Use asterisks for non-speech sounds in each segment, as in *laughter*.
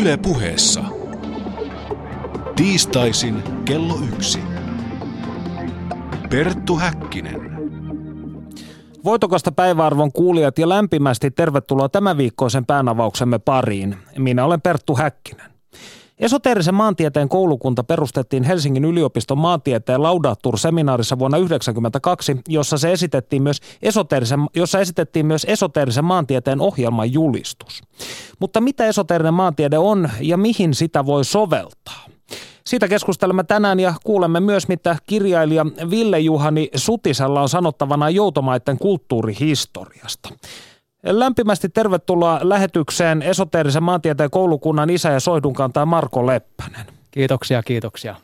Yle puheessa. Tiistaisin kello yksi. Perttu Häkkinen. Voitokasta päiväarvon kuulijat ja lämpimästi tervetuloa tämän viikkoisen päänavauksemme pariin. Minä olen Perttu Häkkinen. Esoteerisen maantieteen koulukunta perustettiin Helsingin yliopiston maantieteen Laudatur-seminaarissa vuonna 1992, jossa, se esitettiin myös esoteerisen, jossa esitettiin myös esoteerisen maantieteen ohjelman julistus. Mutta mitä esoteerinen maantiede on ja mihin sitä voi soveltaa? Siitä keskustelemme tänään ja kuulemme myös, mitä kirjailija Ville Juhani Sutisella on sanottavana joutomaiden kulttuurihistoriasta. Lämpimästi tervetuloa lähetykseen esoteerisen maantieteen koulukunnan isä ja soihdunkantaja Marko Leppänen. Kiitoksia, kiitoksia.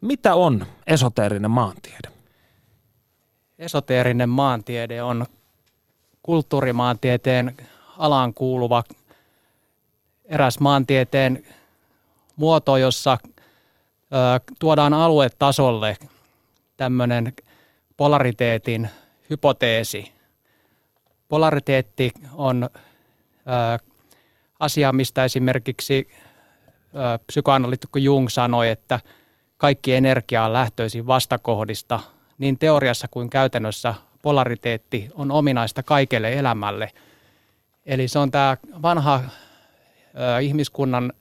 Mitä on esoteerinen maantiede? Esoteerinen maantiede on kulttuurimaantieteen alaan kuuluva eräs maantieteen muoto, jossa ö, tuodaan aluetasolle tämmöinen polariteetin hypoteesi – Polariteetti on ö, asia, mistä esimerkiksi ö, psykoanalyytikko Jung sanoi, että kaikki energia on lähtöisin vastakohdista. Niin teoriassa kuin käytännössä polariteetti on ominaista kaikelle elämälle. Eli se on tämä vanha ö, ihmiskunnan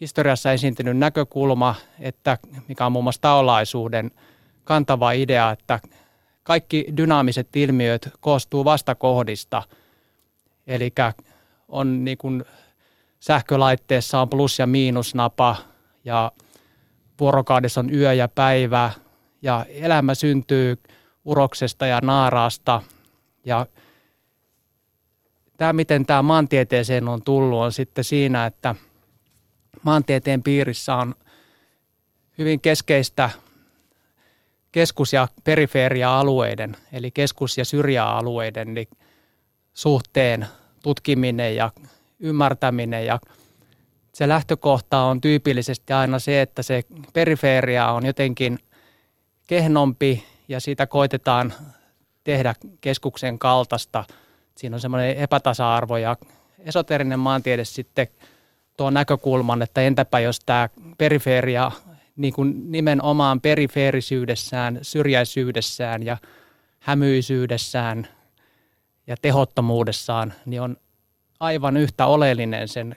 historiassa esiintynyt näkökulma, että mikä on muun muassa taolaisuuden kantava idea, että kaikki dynaamiset ilmiöt koostuu vastakohdista. Eli on niin kuin sähkölaitteessa on plus- ja miinusnapa ja vuorokaudessa on yö ja päivä ja elämä syntyy uroksesta ja naaraasta ja tämä, miten tämä maantieteeseen on tullut, on sitten siinä, että maantieteen piirissä on hyvin keskeistä keskus- ja perifeeria-alueiden, eli keskus- ja syrjäalueiden niin suhteen tutkiminen ja ymmärtäminen ja se lähtökohta on tyypillisesti aina se, että se perifeeria on jotenkin kehnompi ja siitä koitetaan tehdä keskuksen kaltaista. Siinä on semmoinen epätasa-arvo ja esoterinen maantiede sitten tuo näkökulman, että entäpä jos tämä perifeeria niin kuin nimenomaan perifeerisyydessään, syrjäisyydessään ja hämyisyydessään ja tehottomuudessaan, niin on aivan yhtä oleellinen sen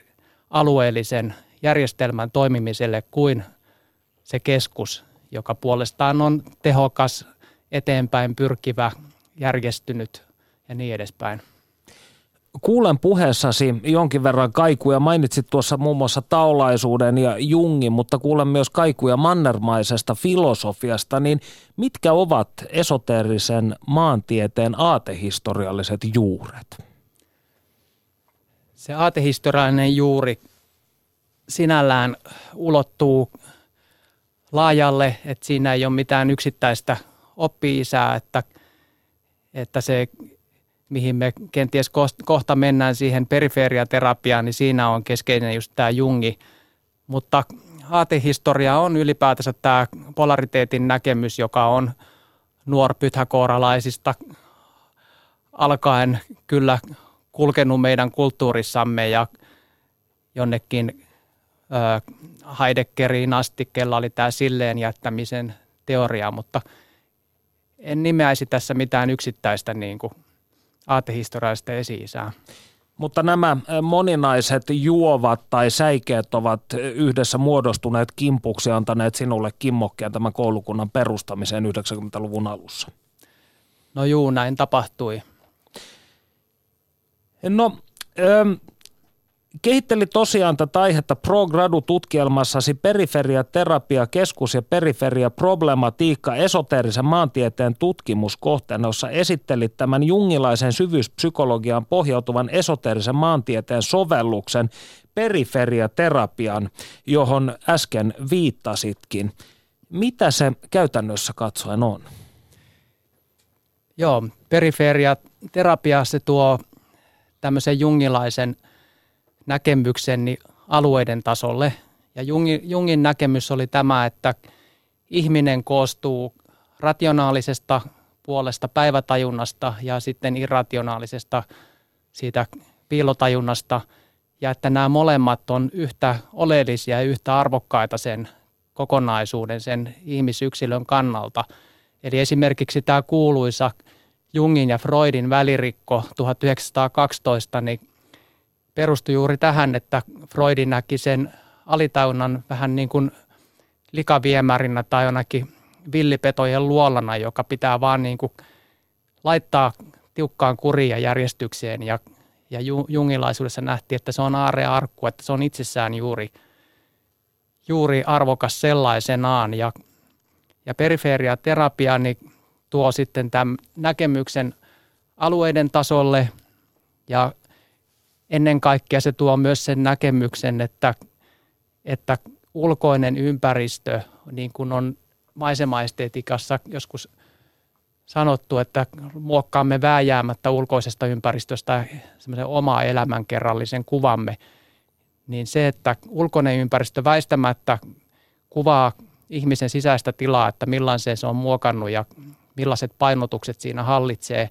alueellisen järjestelmän toimimiselle kuin se keskus, joka puolestaan on tehokas, eteenpäin pyrkivä, järjestynyt ja niin edespäin. Kuulen puheessasi jonkin verran kaikuja. Mainitsit tuossa muun muassa taolaisuuden ja Jungin, mutta kuulen myös kaikuja mannermaisesta filosofiasta. Niin mitkä ovat esoteerisen maantieteen aatehistorialliset juuret? Se aatehistoriallinen juuri sinällään ulottuu laajalle, että siinä ei ole mitään yksittäistä oppi-isää, että, että se mihin me kenties kohta mennään siihen periferiaterapiaan, niin siinä on keskeinen just tämä Jungi. Mutta aatehistoria on ylipäätänsä tämä polariteetin näkemys, joka on nuorpythakooralaisista alkaen kyllä kulkenut meidän kulttuurissamme ja jonnekin Heideggeriin asti, kella oli tämä silleen jättämisen teoria, mutta en nimeäisi tässä mitään yksittäistä niin kuin aatehistoriallista esi-isää. Mutta nämä moninaiset juovat tai säikeet ovat yhdessä muodostuneet kimpuksi ja antaneet sinulle kimmokkeen tämän koulukunnan perustamiseen 90-luvun alussa. No juu, näin tapahtui. No, Kehitteli tosiaan tätä aihetta ProGradu-tutkielmassasi periferiaterapia, keskus- ja periferiaproblematiikka esoteerisen maantieteen tutkimuskohteena, jossa esittelit tämän jungilaisen syvyyspsykologiaan pohjautuvan esoteerisen maantieteen sovelluksen periferiaterapian, johon äsken viittasitkin. Mitä se käytännössä katsoen on? Joo, periferiaterapia se tuo tämmöisen jungilaisen – näkemykseni alueiden tasolle. Ja Jungin, Jungin näkemys oli tämä, että ihminen koostuu rationaalisesta puolesta päivätajunnasta ja sitten irrationaalisesta siitä piilotajunnasta. ja että nämä molemmat on yhtä oleellisia ja yhtä arvokkaita sen kokonaisuuden, sen ihmisyksilön kannalta. Eli esimerkiksi tämä kuuluisa Jungin ja Freudin välirikko 1912 niin perustui juuri tähän, että Freudin näki sen alitaunnan vähän niin kuin likaviemärinä tai jonakin villipetojen luolana, joka pitää vaan niin kuin laittaa tiukkaan kuriin ja järjestykseen. Ja, ja jungilaisuudessa nähtiin, että se on aare arkku, että se on itsessään juuri, juuri arvokas sellaisenaan. Ja, ja periferiaterapia niin tuo sitten tämän näkemyksen alueiden tasolle ja ennen kaikkea se tuo myös sen näkemyksen, että, että ulkoinen ympäristö, niin kuin on maisemaesteetikassa joskus sanottu, että muokkaamme vääjäämättä ulkoisesta ympäristöstä semmoisen omaa elämänkerrallisen kuvamme, niin se, että ulkoinen ympäristö väistämättä kuvaa ihmisen sisäistä tilaa, että millaisen se on muokannut ja millaiset painotukset siinä hallitsee.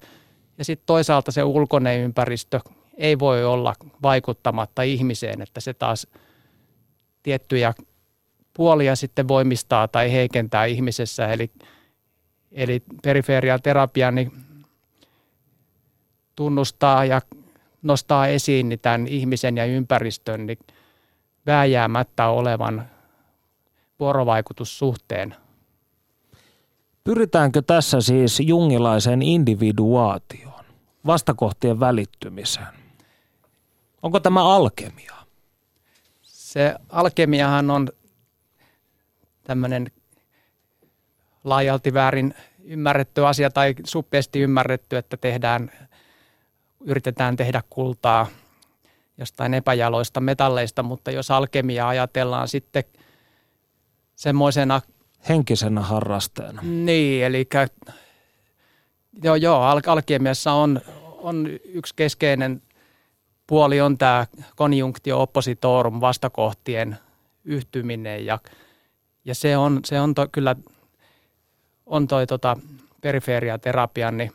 Ja sitten toisaalta se ulkoinen ympäristö ei voi olla vaikuttamatta ihmiseen, että se taas tiettyjä puolia sitten voimistaa tai heikentää ihmisessä. Eli, eli periferiaterapia niin tunnustaa ja nostaa esiin niin tämän ihmisen ja ympäristön niin vääjäämättä olevan vuorovaikutussuhteen. Pyritäänkö tässä siis jungilaisen individuaatioon, vastakohtien välittymiseen? Onko tämä alkemia? Se alkemiahan on tämmöinen laajalti väärin ymmärretty asia tai suppeasti ymmärretty, että tehdään, yritetään tehdä kultaa jostain epäjaloista metalleista, mutta jos alkemia ajatellaan sitten semmoisena henkisenä harrasteena. Niin, eli joo, joo al- alkemiassa on, on yksi keskeinen puoli on tämä konjunktio oppositorum vastakohtien yhtyminen ja, ja se on, se on to, kyllä on toi tota, periferiaterapian niin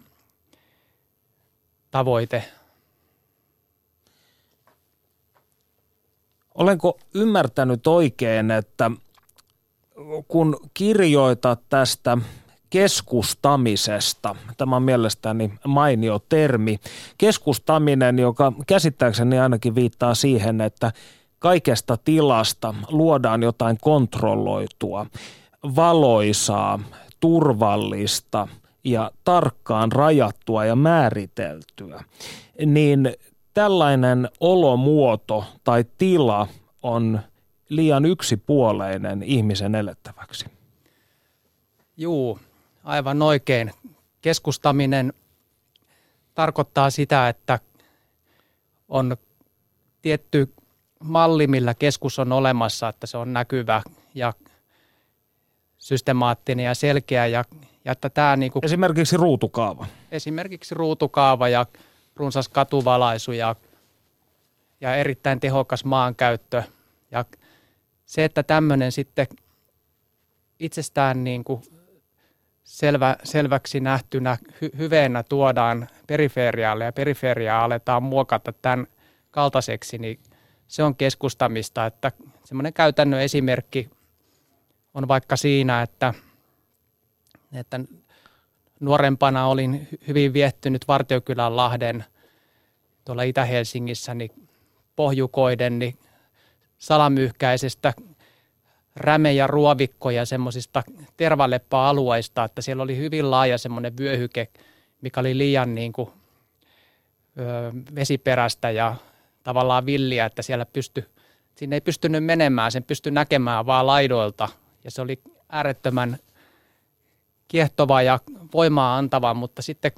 tavoite. Olenko ymmärtänyt oikein, että kun kirjoitat tästä keskustamisesta. Tämä on mielestäni mainio termi. Keskustaminen, joka käsittääkseni ainakin viittaa siihen, että kaikesta tilasta luodaan jotain kontrolloitua, valoisaa, turvallista ja tarkkaan rajattua ja määriteltyä, niin tällainen olomuoto tai tila on liian yksipuoleinen ihmisen elettäväksi. Juu, aivan oikein. Keskustaminen tarkoittaa sitä, että on tietty malli, millä keskus on olemassa, että se on näkyvä ja systemaattinen ja selkeä. Ja, ja että tämä niin kuin, esimerkiksi ruutukaava. Esimerkiksi ruutukaava ja runsas katuvalaisu ja, ja erittäin tehokas maankäyttö. Ja se, että tämmöinen sitten itsestään niin kuin selvä, selväksi nähtynä hy, hyveenä tuodaan periferiaalle ja periferiaa aletaan muokata tämän kaltaiseksi, niin se on keskustamista. Että semmoinen käytännön esimerkki on vaikka siinä, että, että nuorempana olin hyvin viehtynyt Vartiokylän Lahden tuolla Itä-Helsingissä niin pohjukoiden niin salamyhkäisestä räme- ja ruovikkoja semmoisista tervaleppa-alueista, että siellä oli hyvin laaja semmoinen vyöhyke, mikä oli liian niin kuin, ö, vesiperäistä ja tavallaan villiä, että siellä pysty, sinne ei pystynyt menemään, sen pystyi näkemään vaan laidoilta. Ja se oli äärettömän kiehtova ja voimaa antava, mutta sitten,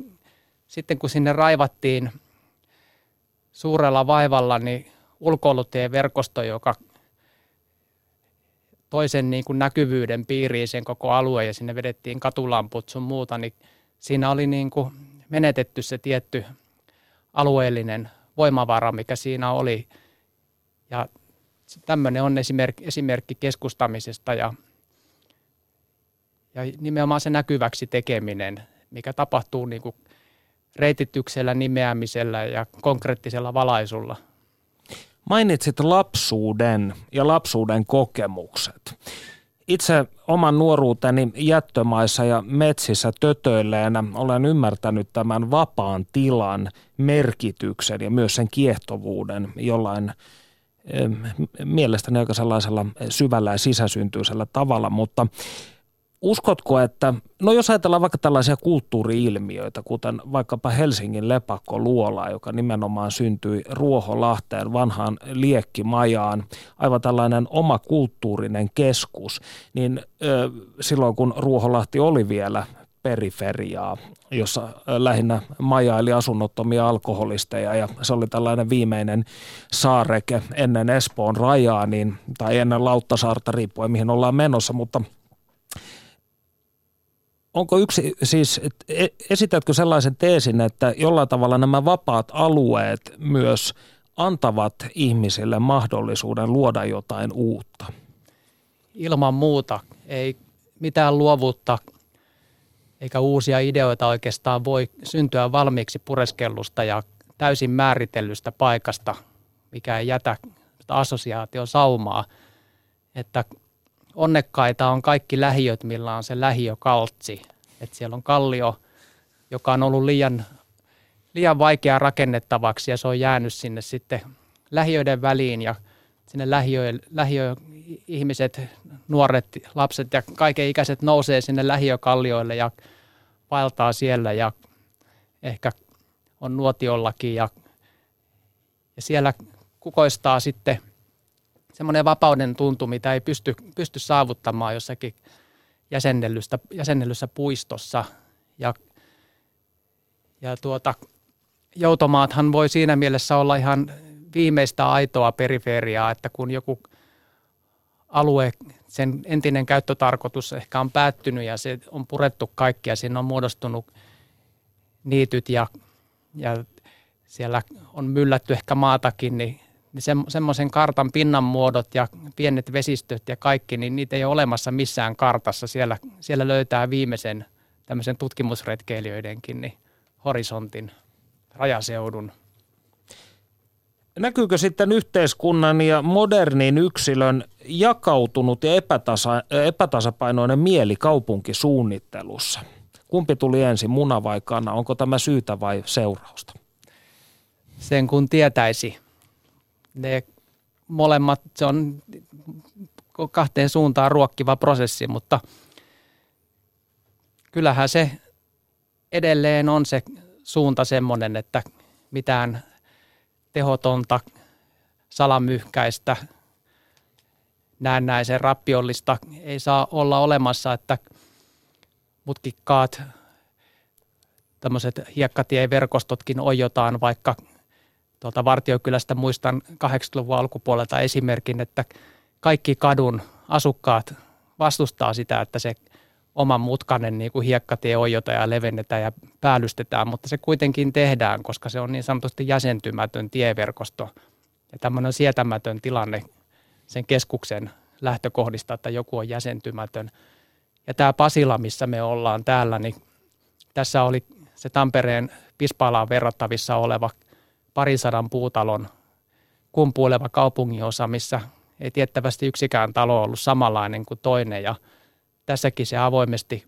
sitten kun sinne raivattiin suurella vaivalla, niin ulkoilutieverkosto, joka toisen niin kuin näkyvyyden piiriin sen koko alue ja sinne vedettiin katulamput sun muuta, niin siinä oli niin kuin menetetty se tietty alueellinen voimavara, mikä siinä oli. Ja tämmöinen on esimerkki, esimerkki keskustamisesta ja, ja nimenomaan se näkyväksi tekeminen, mikä tapahtuu niin kuin reitityksellä, nimeämisellä ja konkreettisella valaisulla – Mainitsit lapsuuden ja lapsuuden kokemukset. Itse oman nuoruuteni jättömaissa ja metsissä tötöilleenä olen ymmärtänyt tämän vapaan tilan merkityksen ja myös sen kiehtovuuden jollain mielestäni aika sellaisella syvällä ja sisäsyntyisellä tavalla, mutta Uskotko, että, no jos ajatellaan vaikka tällaisia kulttuuriilmiöitä, kuten vaikkapa Helsingin luola, joka nimenomaan syntyi Ruoholahteen vanhaan liekkimajaan, aivan tällainen oma kulttuurinen keskus, niin ö, silloin kun Ruoholahti oli vielä periferiaa, jossa lähinnä majaili asunnottomia alkoholisteja ja se oli tällainen viimeinen saareke ennen Espoon rajaa niin, tai ennen Lauttasaarta riippuen mihin ollaan menossa, mutta – onko yksi, siis e, esitätkö sellaisen teesin, että jollain tavalla nämä vapaat alueet myös antavat ihmisille mahdollisuuden luoda jotain uutta? Ilman muuta. Ei mitään luovuutta eikä uusia ideoita oikeastaan voi syntyä valmiiksi pureskellusta ja täysin määritellystä paikasta, mikä ei jätä assosiaation saumaa. Että onnekkaita on kaikki lähiöt, millä on se lähiökaltsi. Että siellä on kallio, joka on ollut liian, liian vaikea rakennettavaksi ja se on jäänyt sinne sitten lähiöiden väliin ja sinne lähiö, lähiö ihmiset, nuoret, lapset ja kaikenikäiset nousee sinne lähiökallioille ja vaeltaa siellä ja ehkä on nuotiollakin ja, ja siellä kukoistaa sitten semmoinen vapauden tuntu, mitä ei pysty, pysty saavuttamaan jossakin jäsennellystä, jäsennellyssä puistossa. Ja, ja tuota, joutomaathan voi siinä mielessä olla ihan viimeistä aitoa periferiaa, että kun joku alue, sen entinen käyttötarkoitus ehkä on päättynyt ja se on purettu kaikki ja siinä on muodostunut niityt ja, ja siellä on myllätty ehkä maatakin, niin semmoisen kartan pinnan muodot ja pienet vesistöt ja kaikki, niin niitä ei ole olemassa missään kartassa. Siellä, siellä löytää viimeisen tämmöisen tutkimusretkeilijöidenkin niin horisontin, rajaseudun. Näkyykö sitten yhteiskunnan ja modernin yksilön jakautunut ja epätasa, epätasapainoinen mieli kaupunkisuunnittelussa? Kumpi tuli ensin, muna vai kana? Onko tämä syytä vai seurausta? Sen kun tietäisi ne molemmat, se on kahteen suuntaan ruokkiva prosessi, mutta kyllähän se edelleen on se suunta semmoinen, että mitään tehotonta, salamyhkäistä, näennäisen rappiollista ei saa olla olemassa, että mutkikkaat tämmöiset hiekkatieverkostotkin ojotaan vaikka tuolta Vartiokylästä muistan 80-luvun alkupuolelta esimerkin, että kaikki kadun asukkaat vastustaa sitä, että se oman mutkanen niin kuin hiekkatie oijotaan ja levennetään ja päällystetään, mutta se kuitenkin tehdään, koska se on niin sanotusti jäsentymätön tieverkosto. Ja tämmöinen sietämätön tilanne sen keskuksen lähtökohdista, että joku on jäsentymätön. Ja tämä Pasila, missä me ollaan täällä, niin tässä oli se Tampereen Pispaalaan verrattavissa oleva – parisadan puutalon kumpuileva kaupunginosa, missä ei tiettävästi yksikään talo ollut samanlainen kuin toinen. Ja tässäkin se avoimesti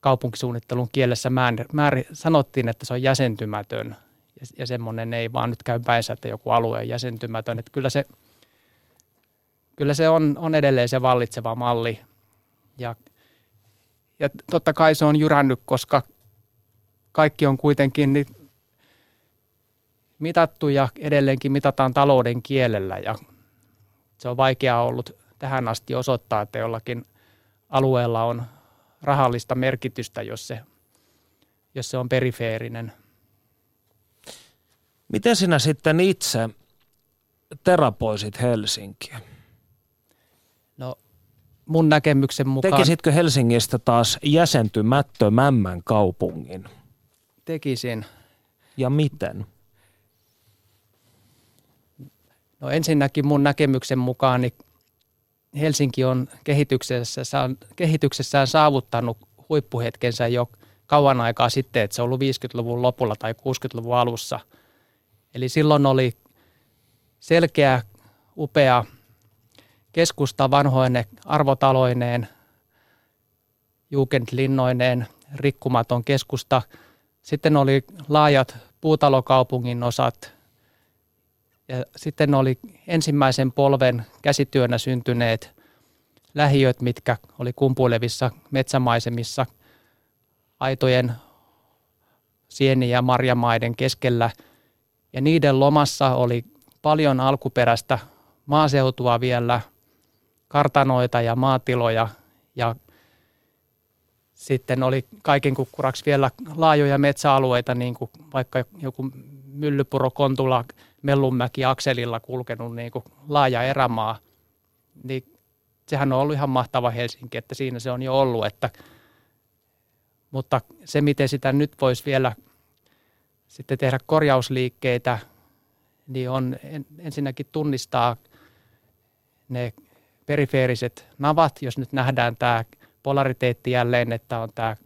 kaupunkisuunnittelun kielessä määr, määr, sanottiin, että se on jäsentymätön. Ja, ja semmoinen ei vaan nyt käy päinsä, että joku alue on jäsentymätön. Että kyllä se, kyllä se on, on edelleen se vallitseva malli. Ja, ja totta kai se on jyrännyt, koska kaikki on kuitenkin niin mitattu ja edelleenkin mitataan talouden kielellä ja se on vaikeaa ollut tähän asti osoittaa, että jollakin alueella on rahallista merkitystä, jos se, jos se on perifeerinen. Miten sinä sitten itse terapoisit Helsinkiä? No mun näkemyksen mukaan... Tekisitkö Helsingistä taas jäsentymättömämmän kaupungin? Tekisin. Ja miten? No ensinnäkin mun näkemyksen mukaan niin Helsinki on kehityksessään, kehityksessään saavuttanut huippuhetkensä jo kauan aikaa sitten, että se on ollut 50-luvun lopulla tai 60-luvun alussa. Eli silloin oli selkeä, upea keskusta vanhoine arvotaloineen, jugendlinnoineen, rikkumaton keskusta. Sitten oli laajat puutalokaupungin osat ja sitten oli ensimmäisen polven käsityönä syntyneet lähiöt, mitkä oli kumpuilevissa metsämaisemissa aitojen sieni- ja marjamaiden keskellä. Ja niiden lomassa oli paljon alkuperäistä maaseutua vielä, kartanoita ja maatiloja ja sitten oli kaiken kukkuraksi vielä laajoja metsäalueita, niin kuin vaikka joku Myllypuro, Kontula, Mellunmäki, Akselilla kulkenut niin kuin laaja erämaa. Niin sehän on ollut ihan mahtava Helsinki, että siinä se on jo ollut. Että, mutta se, miten sitä nyt voisi vielä sitten tehdä korjausliikkeitä, niin on ensinnäkin tunnistaa ne perifeeriset navat, jos nyt nähdään tämä polariteetti jälleen, että on tämä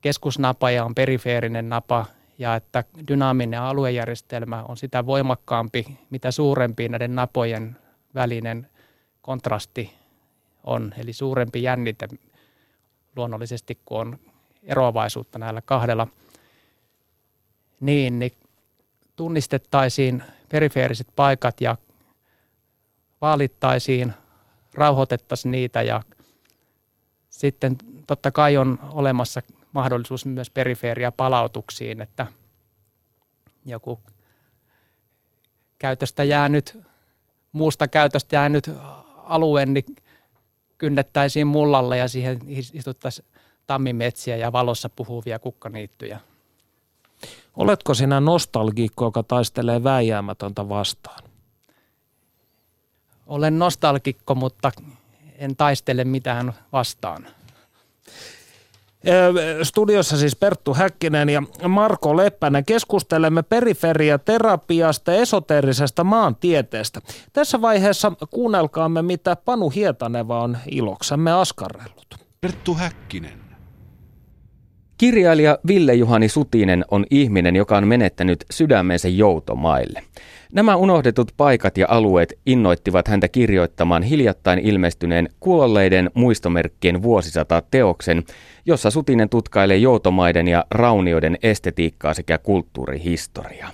keskusnapa ja on perifeerinen napa ja että dynaaminen aluejärjestelmä on sitä voimakkaampi, mitä suurempi näiden napojen välinen kontrasti on, eli suurempi jännite luonnollisesti, kun on eroavaisuutta näillä kahdella, niin, niin tunnistettaisiin perifeeriset paikat ja vaalittaisiin, rauhoitettaisiin niitä ja sitten totta kai on olemassa mahdollisuus myös perifeeria palautuksiin, että joku käytöstä jäänyt, muusta käytöstä jäänyt alue, niin kynnettäisiin mullalle ja siihen istuttaisiin tammimetsiä ja valossa puhuvia kukkaniittyjä. Oletko sinä nostalgiikko, joka taistelee väijäämätöntä vastaan? Olen nostalgikko, mutta en taistele mitään vastaan. Studiossa siis Perttu Häkkinen ja Marko Leppänen. Keskustelemme periferiaterapiasta esoteerisesta maantieteestä. Tässä vaiheessa kuunnelkaamme, mitä Panu Hietaneva on iloksemme askarrellut. Perttu Häkkinen. Kirjailija Ville-Juhani Sutinen on ihminen, joka on menettänyt sydämensä joutomaille. Nämä unohdetut paikat ja alueet innoittivat häntä kirjoittamaan hiljattain ilmestyneen kuolleiden muistomerkkien vuosisata teoksen, jossa Sutinen tutkailee joutomaiden ja raunioiden estetiikkaa sekä kulttuurihistoriaa.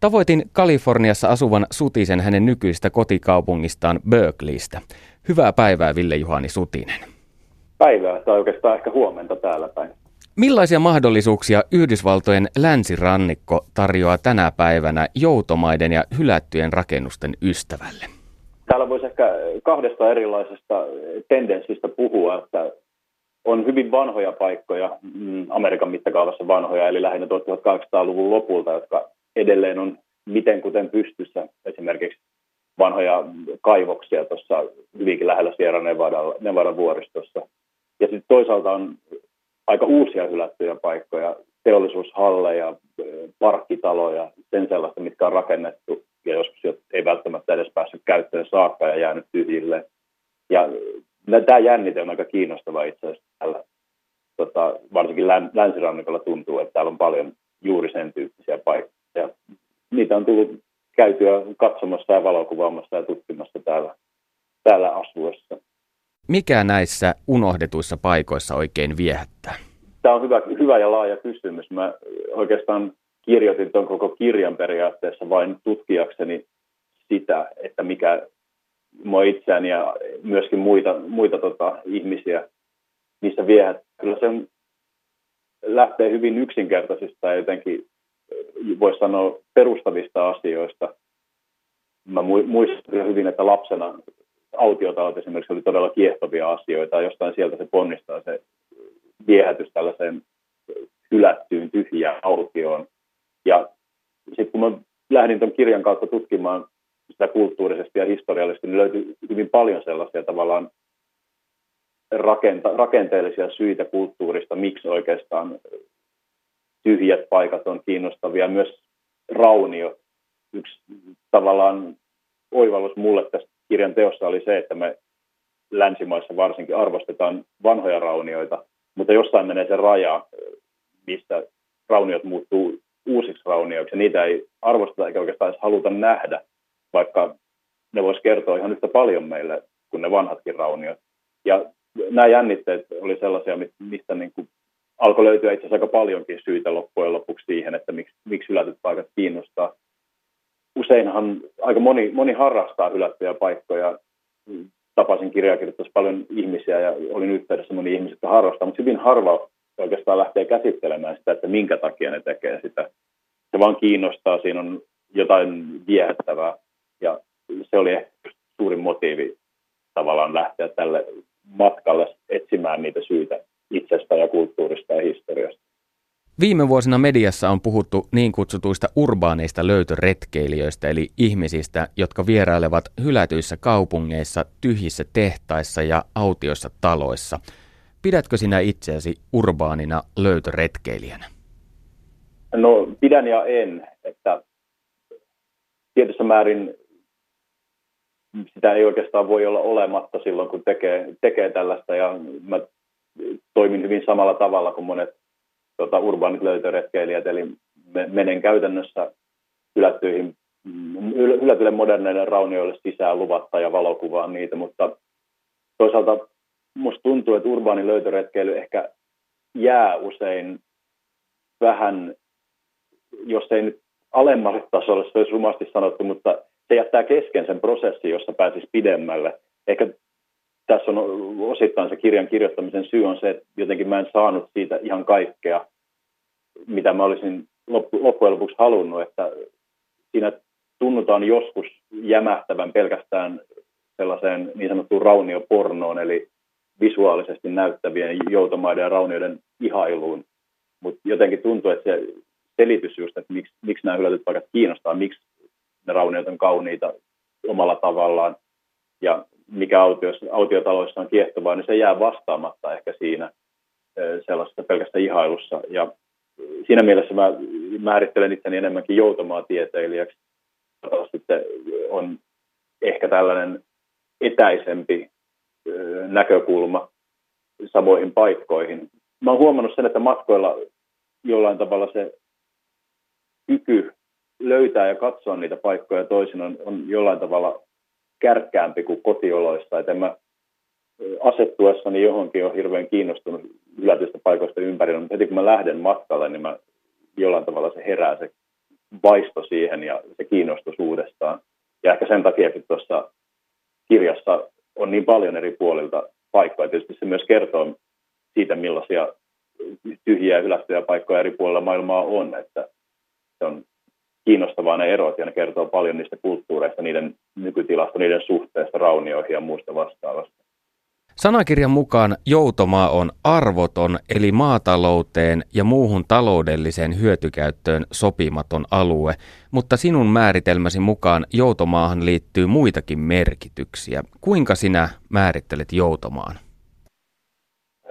Tavoitin Kaliforniassa asuvan Sutisen hänen nykyistä kotikaupungistaan Berkeleystä. Hyvää päivää Ville-Juhani Sutinen. Päivää tai oikeastaan ehkä huomenta täällä päin. Millaisia mahdollisuuksia Yhdysvaltojen länsirannikko tarjoaa tänä päivänä joutomaiden ja hylättyjen rakennusten ystävälle? Täällä voisi ehkä kahdesta erilaisesta tendenssistä puhua, että on hyvin vanhoja paikkoja, mm, Amerikan mittakaavassa vanhoja, eli lähinnä 1800-luvun lopulta, jotka edelleen on miten kuten pystyssä. Esimerkiksi vanhoja kaivoksia tuossa hyvinkin lähellä Sierra Nevada, Nevada vuoristossa. Ja sitten toisaalta on aika uusia hylättyjä paikkoja, teollisuushalleja, parkkitaloja, sen sellaista, mitkä on rakennettu ja joskus ei välttämättä edes päässyt käyttöön saakka ja jäänyt tyhjille. Ja tämä jännite on aika kiinnostava itse asiassa täällä. Tota, varsinkin länsirannikolla tuntuu, että täällä on paljon juuri sen tyyppisiä paikkoja. Niitä on tullut käytyä katsomassa ja valokuvaamassa ja tutkimassa täällä, täällä asuessa mikä näissä unohdetuissa paikoissa oikein viehättää? Tämä on hyvä, hyvä ja laaja kysymys. Mä oikeastaan kirjoitin tuon koko kirjan periaatteessa vain tutkijakseni sitä, että mikä mua itseäni ja myöskin muita, muita tota, ihmisiä niissä viehät. Kyllä se lähtee hyvin yksinkertaisista ja jotenkin voisi sanoa perustavista asioista. Mä muistan hyvin, että lapsena autiotalot esimerkiksi oli todella kiehtovia asioita, ja jostain sieltä se ponnistaa se viehätys tällaiseen hylättyyn tyhjään autioon. Ja sitten kun mä lähdin tuon kirjan kautta tutkimaan sitä kulttuurisesti ja historiallisesti, niin löytyi hyvin paljon sellaisia tavallaan rakenta, rakenteellisia syitä kulttuurista, miksi oikeastaan tyhjät paikat on kiinnostavia. Myös raunio, yksi tavallaan oivallus mulle tästä kirjan teossa oli se, että me länsimaissa varsinkin arvostetaan vanhoja raunioita, mutta jossain menee se raja, mistä rauniot muuttuu uusiksi raunioiksi, niitä ei arvosteta eikä oikeastaan edes haluta nähdä. vaikka ne voisi kertoa ihan yhtä paljon meille kuin ne vanhatkin rauniot. Ja nämä jännitteet oli sellaisia, mistä niin kuin alkoi löytyä itse asiassa aika paljonkin syitä loppujen lopuksi siihen, että miksi, miksi hylätyt paikat kiinnostaa. Useinhan aika moni, moni harrastaa hylättyjä paikkoja. Tapasin kirjakirjoitussa paljon ihmisiä ja olin yhteydessä moni ihmisiä, jotka harrastaa, mutta hyvin harva oikeastaan lähtee käsittelemään sitä, että minkä takia ne tekee sitä. Se vaan kiinnostaa, siinä on jotain viehättävää ja se oli ehkä suurin motiivi tavallaan lähteä tälle matkalle etsimään niitä syitä itsestä ja kulttuurista ja historiasta. Viime vuosina mediassa on puhuttu niin kutsutuista urbaaneista löytöretkeilijöistä, eli ihmisistä, jotka vierailevat hylätyissä kaupungeissa, tyhjissä tehtaissa ja autioissa taloissa. Pidätkö sinä itseäsi urbaanina löytöretkeilijänä? No pidän ja en, että tietyssä määrin sitä ei oikeastaan voi olla olematta silloin, kun tekee, tekee tällaista. Ja mä toimin hyvin samalla tavalla kuin monet tota, urbaanit löytöretkeilijät, eli menen käytännössä hylättyihin, hylätyille moderneille raunioille sisään luvatta ja valokuvaan niitä, mutta toisaalta musta tuntuu, että urbaani löytöretkeily ehkä jää usein vähän, jos ei nyt alemmalle tasolle, se olisi rumasti sanottu, mutta se jättää kesken sen prosessin, jossa pääsisi pidemmälle. Ehkä tässä on osittain se kirjan kirjoittamisen syy on se, että jotenkin mä en saanut siitä ihan kaikkea, mitä mä olisin loppujen lopuksi halunnut, että siinä tunnutaan joskus jämähtävän pelkästään sellaiseen niin sanottuun rauniopornoon, eli visuaalisesti näyttävien joutomaiden ja raunioiden ihailuun. Mutta jotenkin tuntuu, että se selitys just, että miksi, miksi nämä hylätyt paikat kiinnostaa, miksi ne rauniot on kauniita omalla tavallaan ja mikä autiotaloissa on kiehtovaa, niin se jää vastaamatta ehkä siinä sellaisessa pelkästään ihailussa. Ja siinä mielessä mä määrittelen itseni enemmänkin joutomaatieteilijäksi. Sitten on ehkä tällainen etäisempi näkökulma samoihin paikkoihin. Mä oon huomannut sen, että matkoilla jollain tavalla se kyky löytää ja katsoa niitä paikkoja toisin on, on jollain tavalla kärkkäämpi kuin kotioloissa. Että mä asettuessani johonkin on hirveän kiinnostunut ylätyistä paikoista ympärillä, mutta heti kun mä lähden matkalle, niin mä jollain tavalla se herää se vaisto siihen ja se kiinnostus uudestaan. Ja ehkä sen takia, että tuossa kirjassa on niin paljon eri puolilta paikkoja. Tietysti se myös kertoo siitä, millaisia tyhjiä ja hylättyjä paikkoja eri puolilla maailmaa on. Että se on kiinnostavaa ne erot ja ne kertoo paljon niistä kulttuureista, niiden nykytilasta, niiden suhteesta raunioihin ja muusta vastaavasta. Sanakirjan mukaan joutomaa on arvoton eli maatalouteen ja muuhun taloudelliseen hyötykäyttöön sopimaton alue, mutta sinun määritelmäsi mukaan joutomaahan liittyy muitakin merkityksiä. Kuinka sinä määrittelet joutomaan?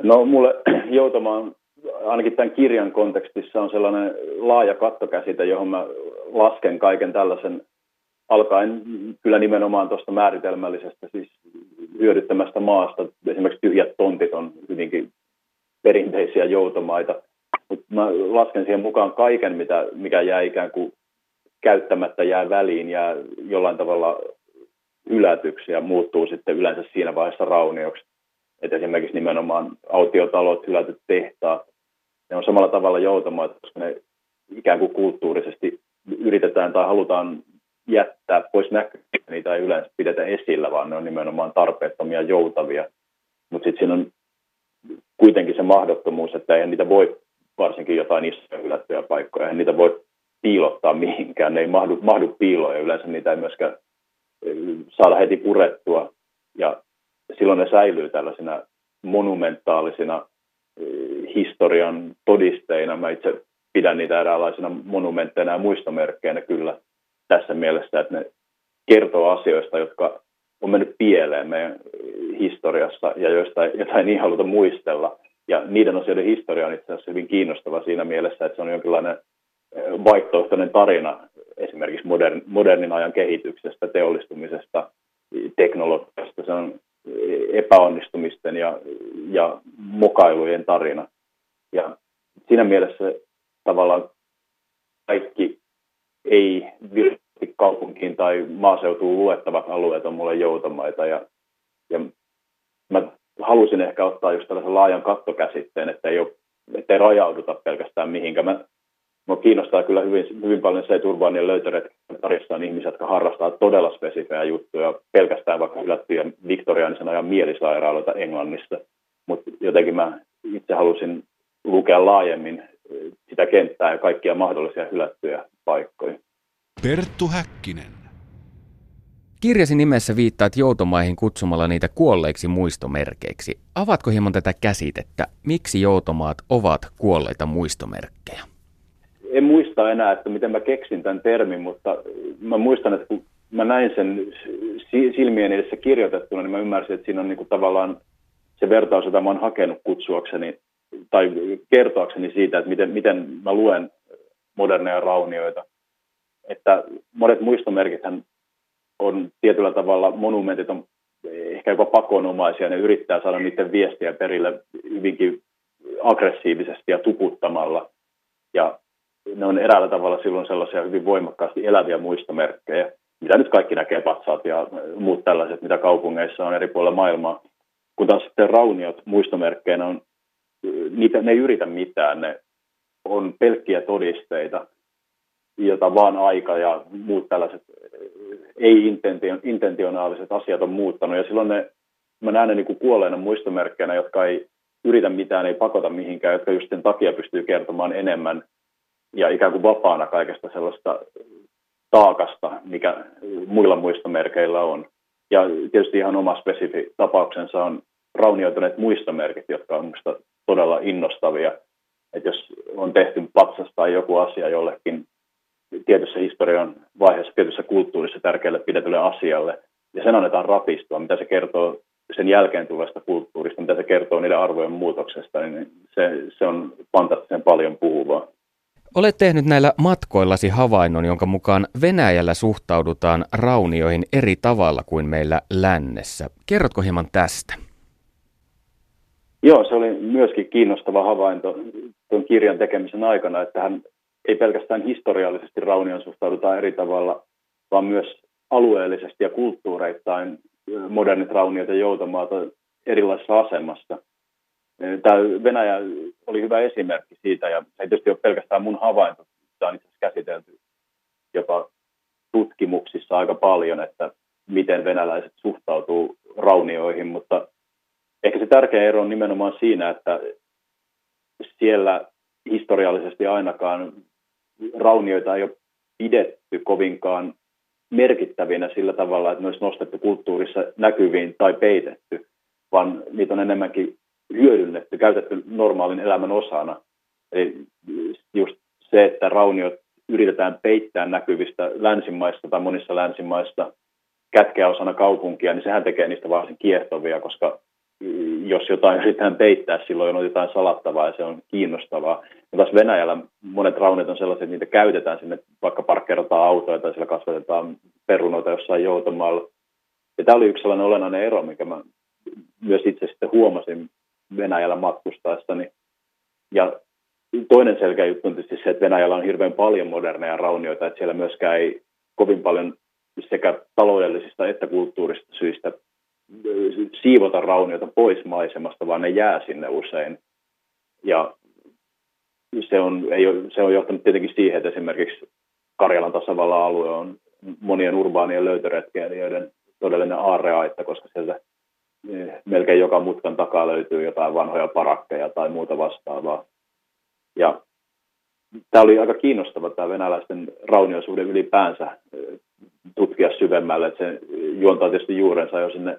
No mulle *clears throat* joutomaan ainakin tämän kirjan kontekstissa on sellainen laaja kattokäsite, johon mä lasken kaiken tällaisen alkaen kyllä nimenomaan tuosta määritelmällisestä, siis hyödyttämästä maasta. Esimerkiksi tyhjät tontit on hyvinkin perinteisiä joutomaita, mutta mä lasken siihen mukaan kaiken, mitä, mikä jää ikään kuin käyttämättä jää väliin, ja jollain tavalla ylätyksi ja muuttuu sitten yleensä siinä vaiheessa raunioksi. Et esimerkiksi nimenomaan autiotalot, hylätyt tehtaat, ne on samalla tavalla joutamoita, koska ne ikään kuin kulttuurisesti yritetään tai halutaan jättää pois näkyvistä, niitä ei yleensä pidetä esillä, vaan ne on nimenomaan tarpeettomia joutavia. Mutta sitten siinä on kuitenkin se mahdottomuus, että eihän niitä voi, varsinkin jotain isoja hylättyjä paikkoja, eihän niitä voi piilottaa mihinkään, ne ei mahdu, mahdu piiloon yleensä niitä ei myöskään saada heti purettua. Ja silloin ne säilyy tällaisina monumentaalisina historian todisteina. Mä itse pidän niitä eräänlaisina monumentteina ja muistomerkkeinä kyllä tässä mielessä, että ne kertoo asioista, jotka on mennyt pieleen meidän historiassa ja joista jotain niin haluta muistella. Ja niiden asioiden historia on itse asiassa hyvin kiinnostava siinä mielessä, että se on jonkinlainen vaihtoehtoinen tarina esimerkiksi modern, modernin ajan kehityksestä, teollistumisesta, teknologiasta. Se on epäonnistumisten ja, ja mokailujen tarina. Ja siinä mielessä tavallaan kaikki ei kaupunkiin tai maaseutuun luettavat alueet on mulle joutomaita. Ja, ja mä halusin ehkä ottaa just tällaisen laajan kattokäsitteen, että ei, ole, että ei rajauduta pelkästään mihinkä. Mä, mä kiinnostaa kyllä hyvin, hyvin paljon se, että urbaanien löytöret parissa on ihmisiä, jotka harrastaa todella spesifejä juttuja, pelkästään vaikka hylättyjä viktoriaanisen ajan mielisairaaloita Englannista. Mutta jotenkin mä itse halusin lukea laajemmin sitä kenttää ja kaikkia mahdollisia hylättyjä paikkoja. Perttu Häkkinen. Kirjasi nimessä viittaat joutomaihin kutsumalla niitä kuolleiksi muistomerkeiksi. Avatko hieman tätä käsitettä? Miksi joutomaat ovat kuolleita muistomerkkejä? En muista enää, että miten mä keksin tämän termin, mutta mä muistan, että kun mä näin sen silmien edessä kirjoitettuna, niin mä ymmärsin, että siinä on niin kuin tavallaan se vertaus, jota mä oon hakenut kutsuakseni tai kertoakseni siitä, että miten, miten mä luen moderneja raunioita. Että monet muistomerkithän on tietyllä tavalla, monumentit on ehkä jopa pakonomaisia, ne yrittää saada niiden viestiä perille hyvinkin aggressiivisesti ja tuputtamalla. Ja ne on eräällä tavalla silloin sellaisia hyvin voimakkaasti eläviä muistomerkkejä, mitä nyt kaikki näkee patsaat ja muut tällaiset, mitä kaupungeissa on eri puolilla maailmaa. Kun taas sitten rauniot muistomerkkeinä on, niitä, ne ei yritä mitään, ne on pelkkiä todisteita, jota vaan aika ja muut tällaiset ei-intentionaaliset asiat on muuttanut. Ja silloin ne, mä näen ne niin kuin kuolleina muistomerkkeinä, jotka ei yritä mitään, ei pakota mihinkään, jotka just sen takia pystyy kertomaan enemmän ja ikään kuin vapaana kaikesta sellaista taakasta, mikä muilla muistomerkeillä on. Ja tietysti ihan oma spesifi tapauksensa on raunioituneet muistomerkit, jotka on minusta todella innostavia. Että jos on tehty patsas tai joku asia jollekin tietyssä historian vaiheessa, tietyssä kulttuurissa tärkeälle pidetylle asialle, ja sen annetaan rapistua, mitä se kertoo sen jälkeen tulevasta kulttuurista, mitä se kertoo niiden arvojen muutoksesta, niin se, se on fantastisen paljon puhuvaa. Olet tehnyt näillä matkoillasi havainnon, jonka mukaan Venäjällä suhtaudutaan raunioihin eri tavalla kuin meillä lännessä. Kerrotko hieman tästä? Joo, se oli myöskin kiinnostava havainto tuon kirjan tekemisen aikana, että hän ei pelkästään historiallisesti raunion suhtaudutaan eri tavalla, vaan myös alueellisesti ja kulttuureittain modernit rauniot ja joutomaat on erilaisessa asemassa. Tämä Venäjä oli hyvä esimerkki siitä, ja se ei tietysti ole pelkästään mun havainto, tämä on itse asiassa käsitelty jopa tutkimuksissa aika paljon, että miten venäläiset suhtautuu raunioihin, mutta ehkä se tärkeä ero on nimenomaan siinä, että siellä historiallisesti ainakaan raunioita ei ole pidetty kovinkaan merkittävinä sillä tavalla, että ne olisi nostettu kulttuurissa näkyviin tai peitetty, vaan niitä on enemmänkin hyödynnetty, käytetty normaalin elämän osana. Eli just se, että rauniot yritetään peittää näkyvistä länsimaista tai monissa länsimaista kätkeä osana kaupunkia, niin sehän tekee niistä varsin kiehtovia, koska jos jotain yritetään peittää, silloin on jotain salattavaa ja se on kiinnostavaa. Ja taas Venäjällä monet raunit on sellaisia, että niitä käytetään sinne, vaikka parkkeerataan autoja tai siellä kasvatetaan perunoita jossain joutomaalla. Ja tämä oli yksi sellainen olennainen ero, mikä mä myös itse sitten huomasin Venäjällä matkustaessani. Ja toinen selkeä juttu on tietysti se, että Venäjällä on hirveän paljon moderneja raunioita, että siellä myöskään ei kovin paljon sekä taloudellisista että kulttuurista syistä siivota rauniota pois maisemasta, vaan ne jää sinne usein. Ja se on, ei ole, se on johtanut tietenkin siihen, että esimerkiksi Karjalan tasavallan alue on monien urbaanien löytöretkeilijöiden todellinen aarreaitta, koska sieltä eh, melkein joka mutkan takaa löytyy jotain vanhoja parakkeja tai muuta vastaavaa. Ja tämä oli aika kiinnostava tämä venäläisten rauniosuhde ylipäänsä eh, tutkia syvemmälle, että se juontaa tietysti juurensa jo sinne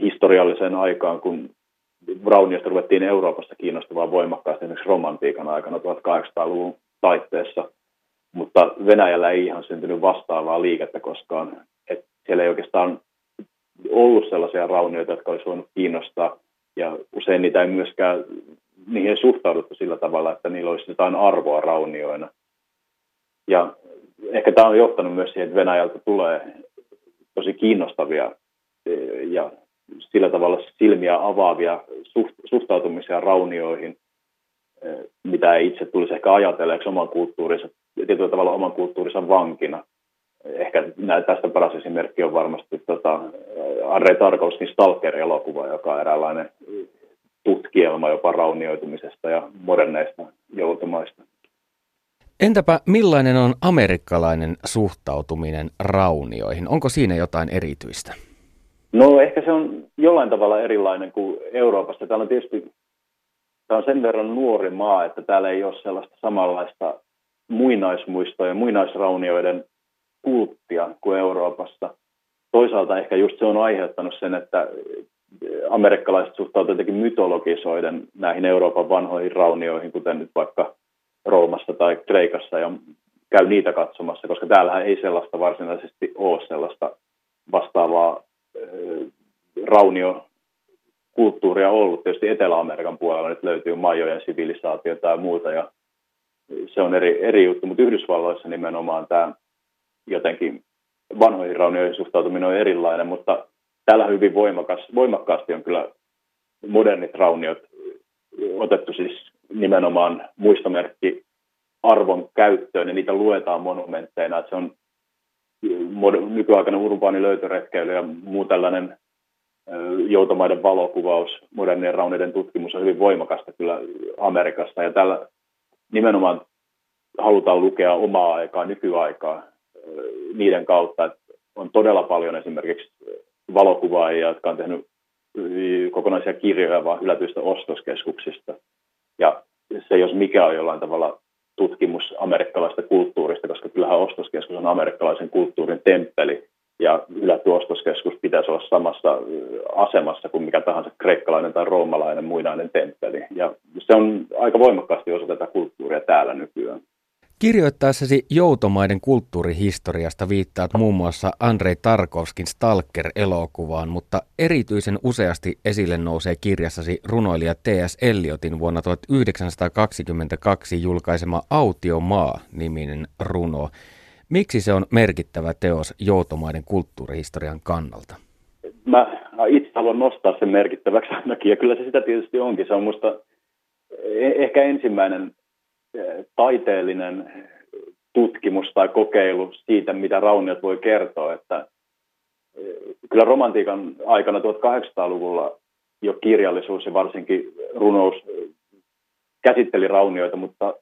historialliseen aikaan, kun Browniosta ruvettiin Euroopassa kiinnostavaa voimakkaasti esimerkiksi romantiikan aikana 1800-luvun taitteessa, mutta Venäjällä ei ihan syntynyt vastaavaa liikettä koskaan. Et siellä ei oikeastaan ollut sellaisia raunioita, jotka olisi voinut kiinnostaa, ja usein niitä ei myöskään, niihin ei suhtauduttu sillä tavalla, että niillä olisi jotain arvoa raunioina. Ja ehkä tämä on johtanut myös siihen, että Venäjältä tulee tosi kiinnostavia ja sillä tavalla silmiä avaavia suhtautumisia raunioihin, mitä ei itse tulisi ehkä ajatelleeksi oman kulttuurinsa tietyllä tavalla oman kulttuurinsa vankina. Ehkä tästä paras esimerkki on varmasti tota, Andrei Tarkovskin Stalker-elokuva, joka on eräänlainen tutkielma jopa raunioitumisesta ja moderneista joutumaista. Entäpä millainen on amerikkalainen suhtautuminen raunioihin? Onko siinä jotain erityistä? No ehkä se on jollain tavalla erilainen kuin Euroopassa. Täällä on tietysti tämä on sen verran nuori maa, että täällä ei ole sellaista samanlaista muinaismuistoa ja muinaisraunioiden kulttia kuin Euroopassa. Toisaalta ehkä just se on aiheuttanut sen, että amerikkalaiset suhtautuvat jotenkin mytologisoiden näihin Euroopan vanhoihin raunioihin, kuten nyt vaikka Roomassa tai Kreikassa, ja käy niitä katsomassa, koska täällä ei sellaista varsinaisesti ole sellaista vastaavaa raunio kulttuuria ollut. Tietysti Etelä-Amerikan puolella nyt löytyy majojen sivilisaatiota ja muuta, ja se on eri, eri juttu, mutta Yhdysvalloissa nimenomaan tämä jotenkin vanhoihin raunioihin suhtautuminen on erilainen, mutta täällä hyvin voimakas, voimakkaasti on kyllä modernit rauniot otettu siis nimenomaan muistomerkki arvon käyttöön ja niitä luetaan monumentteina. Että se on nykyaikana urbaani löytöretkeily ja muu tällainen joutomaiden valokuvaus, modernien rauneiden tutkimus on hyvin voimakasta kyllä Amerikasta. Ja tällä nimenomaan halutaan lukea omaa aikaa, nykyaikaa niiden kautta, että on todella paljon esimerkiksi valokuvaajia, jotka on tehnyt kokonaisia kirjoja vaan hylätyistä ostoskeskuksista. Ja se, jos mikä on jollain tavalla tutkimus amerikkalaista kulttuurista, koska kyllähän ostoskeskus on amerikkalaisen kulttuurin temppeli, ja hylätty ostoskeskus pitäisi olla samassa asemassa kuin mikä tahansa kreikkalainen tai roomalainen muinainen temppeli. Ja se on aika voimakkaasti osa tätä kulttuuria täällä nykyään. Kirjoittaessasi joutomaiden kulttuurihistoriasta viittaat muun muassa Andrei Tarkovskin Stalker-elokuvaan, mutta erityisen useasti esille nousee kirjassasi runoilija T.S. Eliotin vuonna 1922 julkaisema Autiomaa-niminen runo. Miksi se on merkittävä teos joutomaiden kulttuurihistorian kannalta? Mä itse haluan nostaa sen merkittäväksi ainakin, ja kyllä se sitä tietysti onkin. Se on minusta e- ehkä ensimmäinen taiteellinen tutkimus tai kokeilu siitä, mitä rauniot voi kertoa. Että kyllä romantiikan aikana 1800-luvulla jo kirjallisuus ja varsinkin runous käsitteli raunioita, mutta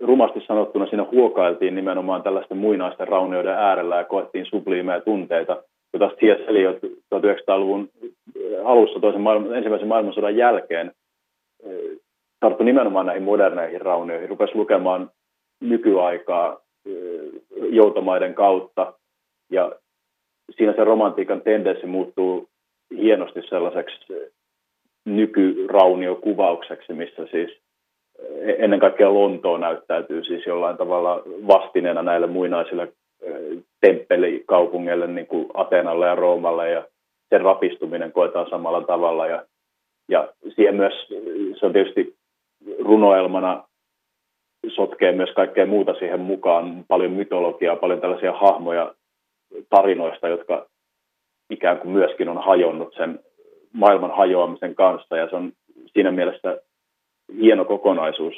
rumasti sanottuna siinä huokailtiin nimenomaan tällaisten muinaisten raunioiden äärellä ja koettiin subliimeja tunteita, jota C.S. Eliot 1900-luvun alussa toisen maailman, ensimmäisen maailmansodan jälkeen tarttui nimenomaan näihin moderneihin raunioihin, rupesi lukemaan nykyaikaa joutomaiden kautta. Ja siinä se romantiikan tendenssi muuttuu hienosti sellaiseksi nykyrauniokuvaukseksi, missä siis ennen kaikkea Lontoa näyttäytyy siis jollain tavalla vastineena näille muinaisille temppelikaupungeille, niin kuin Atenalle ja Roomalle, ja sen rapistuminen koetaan samalla tavalla. Ja, ja siihen myös, se on tietysti runoelmana sotkee myös kaikkea muuta siihen mukaan, paljon mytologiaa, paljon tällaisia hahmoja tarinoista, jotka ikään kuin myöskin on hajonnut sen maailman hajoamisen kanssa, ja se on siinä mielessä hieno kokonaisuus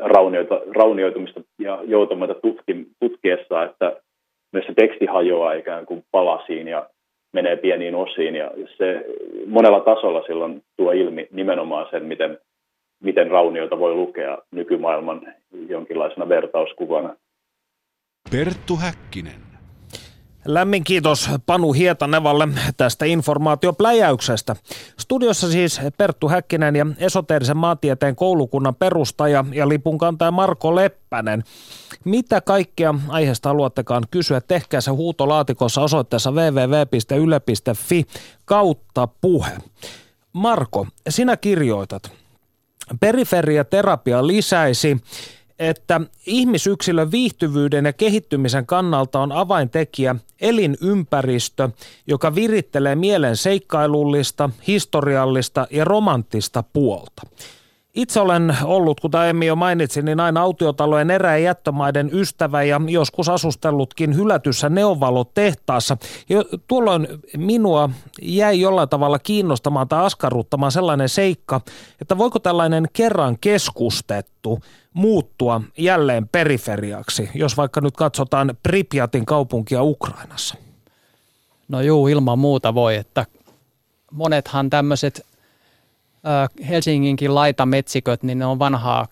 raunioita, raunioitumista ja joutumaita tutki, tutkiessa, että myös se teksti hajoaa ikään kuin palasiin ja menee pieniin osiin, ja se monella tasolla silloin tuo ilmi nimenomaan sen, miten miten rauniota voi lukea nykymaailman jonkinlaisena vertauskuvana. Perttu Häkkinen. Lämmin kiitos Panu Hietanevalle tästä informaatiopläjäyksestä. Studiossa siis Perttu Häkkinen ja esoteerisen maantieteen koulukunnan perustaja ja lipunkantaja Marko Leppänen. Mitä kaikkea aiheesta haluattekaan kysyä, tehkää se huutolaatikossa osoitteessa www.yle.fi kautta puhe. Marko, sinä kirjoitat – periferiaterapia lisäisi, että ihmisyksilön viihtyvyyden ja kehittymisen kannalta on avaintekijä elinympäristö, joka virittelee mielen seikkailullista, historiallista ja romanttista puolta. Itse olen ollut, kuten aiemmin jo mainitsin, niin aina autiotalojen erä- jättömaiden ystävä ja joskus asustellutkin hylätyssä neovalotehtaassa. Ja tuolloin minua jäi jollain tavalla kiinnostamaan tai askarruttamaan sellainen seikka, että voiko tällainen kerran keskustettu muuttua jälleen periferiaksi, jos vaikka nyt katsotaan Pripyatin kaupunkia Ukrainassa? No juu, ilman muuta voi, että monethan tämmöiset Helsinginkin laitametsiköt, niin ne on vanhaa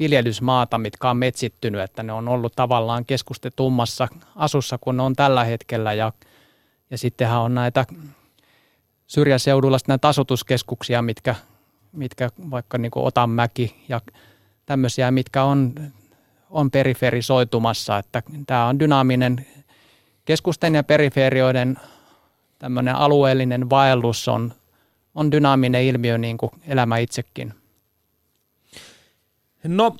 viljelysmaata, mitkä on metsittynyt, että ne on ollut tavallaan keskustetummassa asussa kuin ne on tällä hetkellä. Ja, ja sittenhän on näitä syrjäseudulla näitä asutuskeskuksia, mitkä, mitkä vaikka niin Otanmäki ja tämmöisiä, mitkä on, on periferisoitumassa, että tämä on dynaaminen keskusten ja periferioiden tämmöinen alueellinen vaellus on, on dynaaminen ilmiö niin kuin elämä itsekin. No,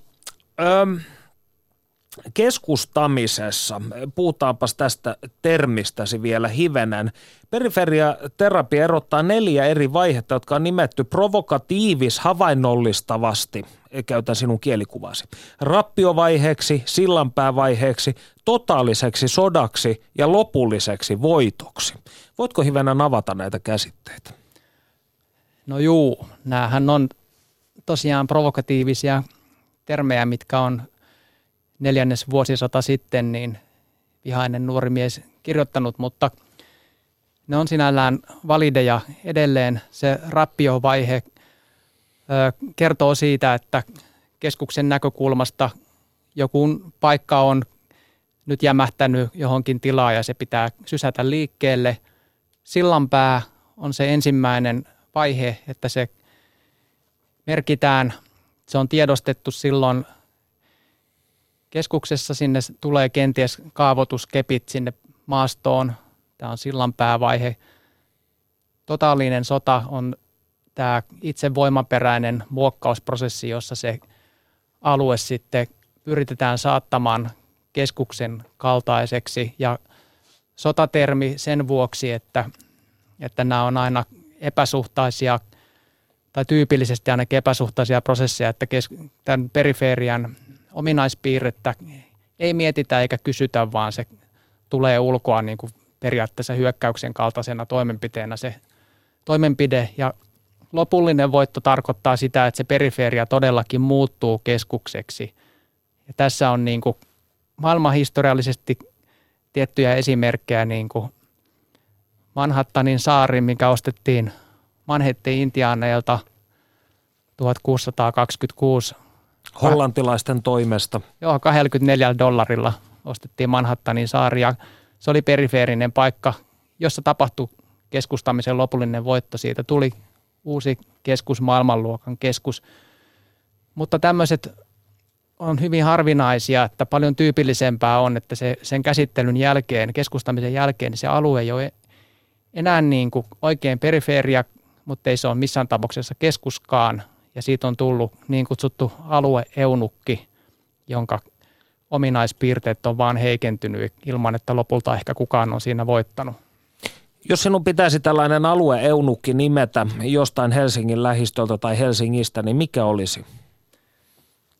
ähm, keskustamisessa, puhutaanpas tästä termistäsi vielä hivenen. Periferiaterapia erottaa neljä eri vaihetta, jotka on nimetty provokatiivis havainnollistavasti, käytän sinun kielikuvasi, rappiovaiheeksi, sillanpäävaiheeksi, totaaliseksi sodaksi ja lopulliseksi voitoksi. Voitko hivenen avata näitä käsitteitä? No juu, näähän on tosiaan provokatiivisia termejä, mitkä on neljännes vuosisata sitten niin vihainen nuori mies kirjoittanut, mutta ne on sinällään valideja edelleen. Se rappiovaihe kertoo siitä, että keskuksen näkökulmasta joku paikka on nyt jämähtänyt johonkin tilaan ja se pitää sysätä liikkeelle. Sillanpää on se ensimmäinen vaihe, että se merkitään, se on tiedostettu silloin keskuksessa, sinne tulee kenties kaavoituskepit sinne maastoon, tämä on sillanpäävaihe. Totaalinen sota on tämä itse voimaperäinen muokkausprosessi, jossa se alue sitten yritetään saattamaan keskuksen kaltaiseksi. Ja sotatermi sen vuoksi, että, että nämä on aina epäsuhtaisia tai tyypillisesti ainakin epäsuhtaisia prosesseja, että tämän periferian ominaispiirrettä ei mietitä eikä kysytä, vaan se tulee ulkoa niin kuin periaatteessa hyökkäyksen kaltaisena toimenpiteenä se toimenpide. Ja lopullinen voitto tarkoittaa sitä, että se periferia todellakin muuttuu keskukseksi. Ja tässä on niin kuin maailmanhistoriallisesti tiettyjä esimerkkejä, niin kuin Manhattanin saari, mikä ostettiin Manhettin intiaaneilta 1626 Hollantilaisten toimesta. Joo, 24 dollarilla ostettiin Manhattanin saari ja se oli perifeerinen paikka, jossa tapahtui keskustamisen lopullinen voitto. Siitä tuli uusi keskus, maailmanluokan keskus. Mutta tämmöiset on hyvin harvinaisia, että paljon tyypillisempää on, että se, sen käsittelyn jälkeen, keskustamisen jälkeen, niin se alue ei ole enää niin kuin oikein perifeeria, mutta ei se ole missään tapauksessa keskuskaan, ja siitä on tullut niin kutsuttu alueeunukki, jonka ominaispiirteet on vaan heikentynyt ilman, että lopulta ehkä kukaan on siinä voittanut. Jos sinun pitäisi tällainen alueeunukki nimetä jostain Helsingin lähistöltä tai Helsingistä, niin mikä olisi?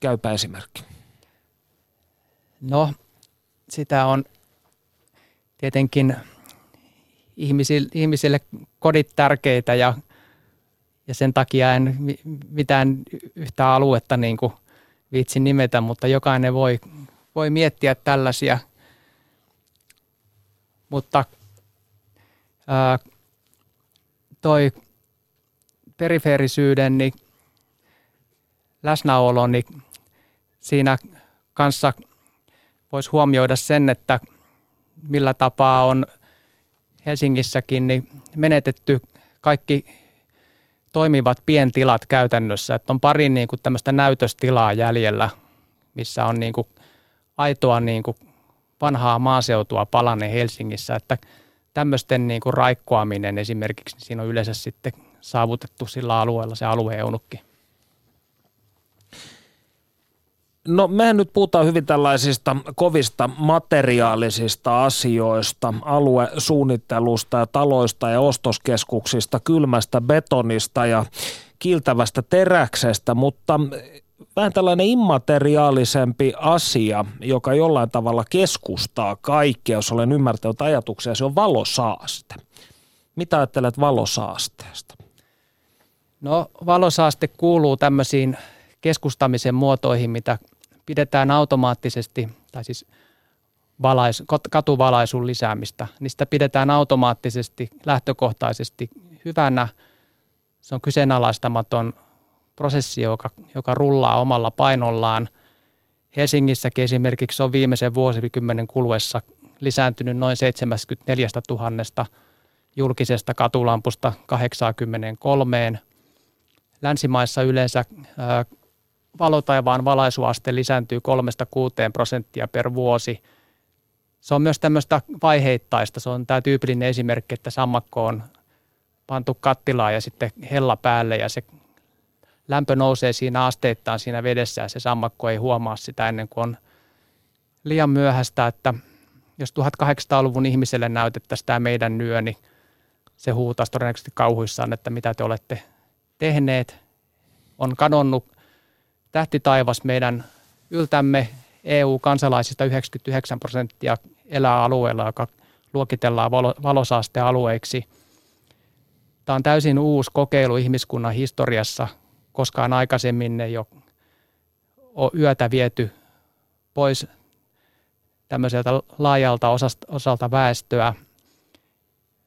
Käypä esimerkki. No, sitä on tietenkin ihmisille, ihmisille kodit tärkeitä ja ja sen takia en mitään yhtä aluetta niin kuin viitsi nimetä, mutta jokainen voi, voi miettiä tällaisia. Mutta ää, toi perifeerisyyden niin läsnäolo, niin siinä kanssa voisi huomioida sen, että millä tapaa on Helsingissäkin niin menetetty kaikki toimivat pientilat käytännössä, että on pari niin kuin tämmöistä näytöstilaa jäljellä, missä on niin kuin aitoa niin kuin vanhaa maaseutua palanne Helsingissä, että tämmöisten niin kuin raikkoaminen esimerkiksi, niin siinä on yleensä sitten saavutettu sillä alueella se alueeunukki. No mehän nyt puhutaan hyvin tällaisista kovista materiaalisista asioista, aluesuunnittelusta ja taloista ja ostoskeskuksista, kylmästä betonista ja kiiltävästä teräksestä, mutta vähän tällainen immateriaalisempi asia, joka jollain tavalla keskustaa kaikkea, jos olen ymmärtänyt ajatuksia, se on valosaaste. Mitä ajattelet valosaasteesta? No valosaaste kuuluu tämmöisiin keskustamisen muotoihin, mitä pidetään automaattisesti, tai siis valais, katuvalaisun lisäämistä, niin sitä pidetään automaattisesti, lähtökohtaisesti hyvänä. Se on kyseenalaistamaton prosessi, joka, joka rullaa omalla painollaan. Helsingissäkin esimerkiksi on viimeisen vuosikymmenen kuluessa lisääntynyt noin 74 000 julkisesta katulampusta 83. Länsimaissa yleensä valotaivaan valaisuaste lisääntyy 3-6 prosenttia per vuosi. Se on myös tämmöistä vaiheittaista. Se on tämä tyypillinen esimerkki, että sammakko on pantu kattilaan ja sitten hella päälle ja se lämpö nousee siinä asteittain siinä vedessä ja se sammakko ei huomaa sitä ennen kuin on liian myöhäistä, että jos 1800-luvun ihmiselle näytettäisiin tämä meidän nyö, niin se huutaisi todennäköisesti kauhuissaan, että mitä te olette tehneet. On kadonnut tähtitaivas meidän yltämme EU-kansalaisista 99 prosenttia elää alueella, joka luokitellaan valo, valosaastealueiksi. Tämä on täysin uusi kokeilu ihmiskunnan historiassa. Koskaan aikaisemmin ei ole, ole yötä viety pois tämmöiseltä laajalta osalta väestöä.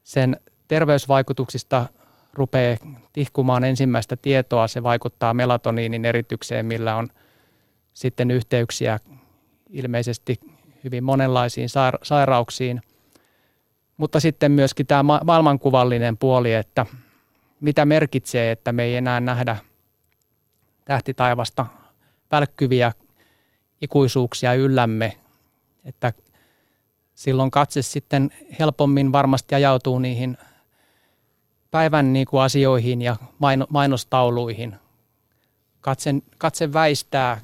Sen terveysvaikutuksista rupeaa tihkumaan ensimmäistä tietoa. Se vaikuttaa melatoniinin eritykseen, millä on sitten yhteyksiä ilmeisesti hyvin monenlaisiin sairauksiin. Mutta sitten myöskin tämä maailmankuvallinen puoli, että mitä merkitsee, että me ei enää nähdä tähtitaivasta välkkyviä ikuisuuksia yllämme, että silloin katse sitten helpommin varmasti ajautuu niihin päivän niin kuin asioihin ja mainostauluihin. Katse, katse väistää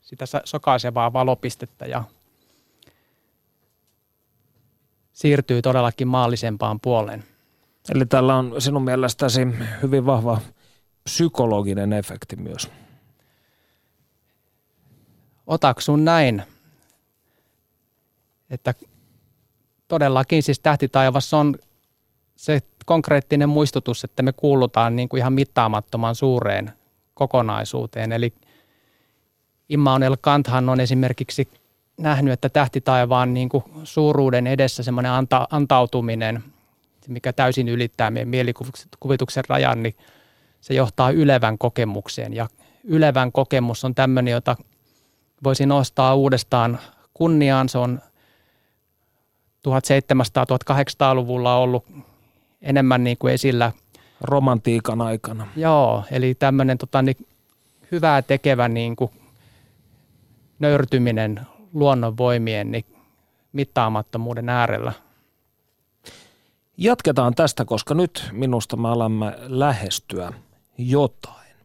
sitä sokaisevaa valopistettä ja siirtyy todellakin maallisempaan puoleen. Eli tällä on sinun mielestäsi hyvin vahva psykologinen efekti myös. Otaksun näin, että todellakin siis tähtitaivas on se konkreettinen muistutus, että me kuulutaan niin kuin ihan mittaamattoman suureen kokonaisuuteen. Eli Immanuel Kanthan on esimerkiksi nähnyt, että tähtitaivaan niin kuin suuruuden edessä semmoinen anta, antautuminen, mikä täysin ylittää meidän mielikuvituksen rajan, niin se johtaa ylevän kokemukseen. Ja ylevän kokemus on tämmöinen, jota voisi nostaa uudestaan kunniaan. Se on 1700-1800-luvulla ollut enemmän niin kuin esillä. Romantiikan aikana. Joo, eli tämmöinen tota, niin, hyvää tekevä niin kuin, nöyrtyminen luonnonvoimien niin, mittaamattomuuden äärellä. Jatketaan tästä, koska nyt minusta me alamme lähestyä jotain.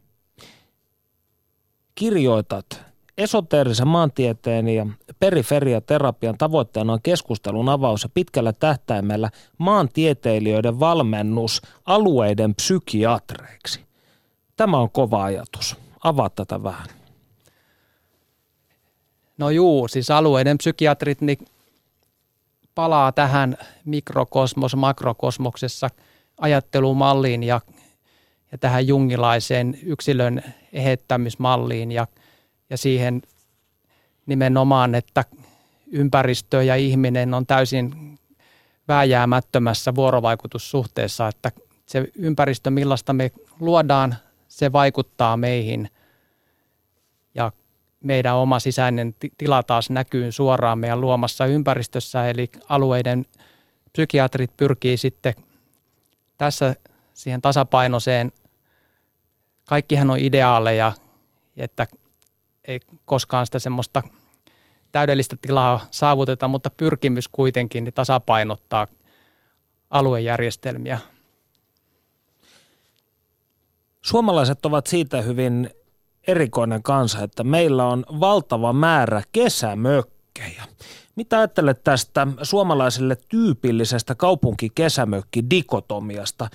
Kirjoitat Esoteerisen maantieteen ja periferiaterapian tavoitteena on keskustelun avaus ja pitkällä tähtäimellä maantieteilijöiden valmennus alueiden psykiatreiksi. Tämä on kova ajatus. Avaa tätä vähän. No juu, siis alueiden psykiatrit niin palaa tähän mikrokosmos, makrokosmoksessa ajattelumalliin ja, ja tähän jungilaiseen yksilön ehettämismalliin ja – ja siihen nimenomaan, että ympäristö ja ihminen on täysin vääjäämättömässä vuorovaikutussuhteessa, että se ympäristö, millaista me luodaan, se vaikuttaa meihin. Ja meidän oma sisäinen tila taas näkyy suoraan meidän luomassa ympäristössä, eli alueiden psykiatrit pyrkii sitten tässä siihen tasapainoiseen, kaikkihan on ideaaleja, että ei koskaan sitä semmoista täydellistä tilaa saavuteta, mutta pyrkimys kuitenkin tasapainottaa aluejärjestelmiä. Suomalaiset ovat siitä hyvin erikoinen kansa, että meillä on valtava määrä kesämökkejä. Mitä ajattelet tästä suomalaiselle tyypillisestä kaupunki-kesämökki-dikotomiasta?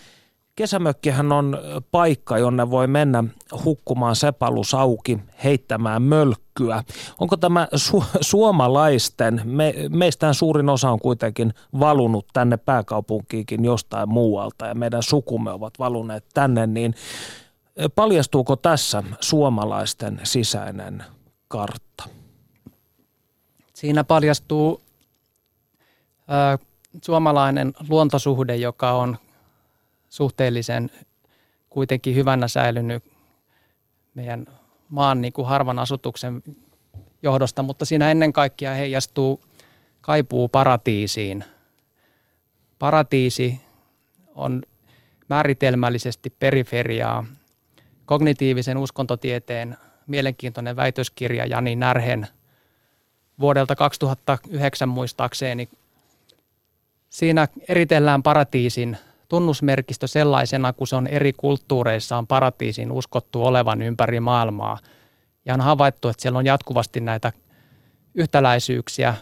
Kesämökkihän on paikka, jonne voi mennä hukkumaan sepalus auki, heittämään mölkkyä. Onko tämä su- suomalaisten, me, meistään suurin osa on kuitenkin valunut tänne pääkaupunkiinkin jostain muualta ja meidän sukumme ovat valuneet tänne, niin paljastuuko tässä suomalaisten sisäinen kartta? Siinä paljastuu ö, suomalainen luontosuhde, joka on suhteellisen kuitenkin hyvänä säilynyt meidän maan niin kuin harvan asutuksen johdosta, mutta siinä ennen kaikkea heijastuu kaipuu paratiisiin. Paratiisi on määritelmällisesti periferiaa. Kognitiivisen uskontotieteen mielenkiintoinen väitöskirja Jani Närhen vuodelta 2009 muistaakseni. Siinä eritellään paratiisin tunnusmerkistö sellaisena, kun se on eri kulttuureissa on paratiisin uskottu olevan ympäri maailmaa. Ja on havaittu, että siellä on jatkuvasti näitä yhtäläisyyksiä,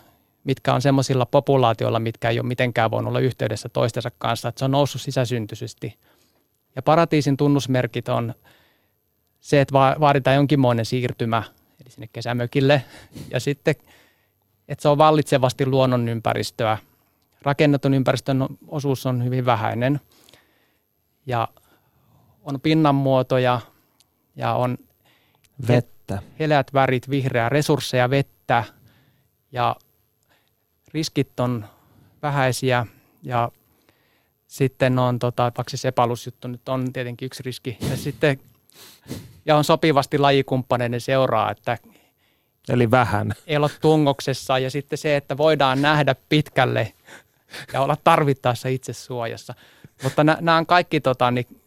mitkä on semmoisilla populaatioilla, mitkä ei ole mitenkään voinut olla yhteydessä toistensa kanssa, että se on noussut sisäsyntyisesti. Ja paratiisin tunnusmerkit on se, että vaaditaan jonkinmoinen siirtymä, eli sinne kesämökille, *laughs* ja sitten, että se on vallitsevasti luonnonympäristöä – rakennetun ympäristön osuus on hyvin vähäinen. Ja on pinnanmuotoja ja on vettä. heleät värit, vihreää resursseja, vettä ja riskit on vähäisiä ja sitten on, tota, vaikka se sepalusjuttu nyt on tietenkin yksi riski. Ja sitten ja on sopivasti lajikumppaneiden seuraa, että Eli vähän. Ei ole tungoksessa ja sitten se, että voidaan nähdä pitkälle ja olla tarvittaessa itse suojassa. Mutta nämä on kaikki tota, niin,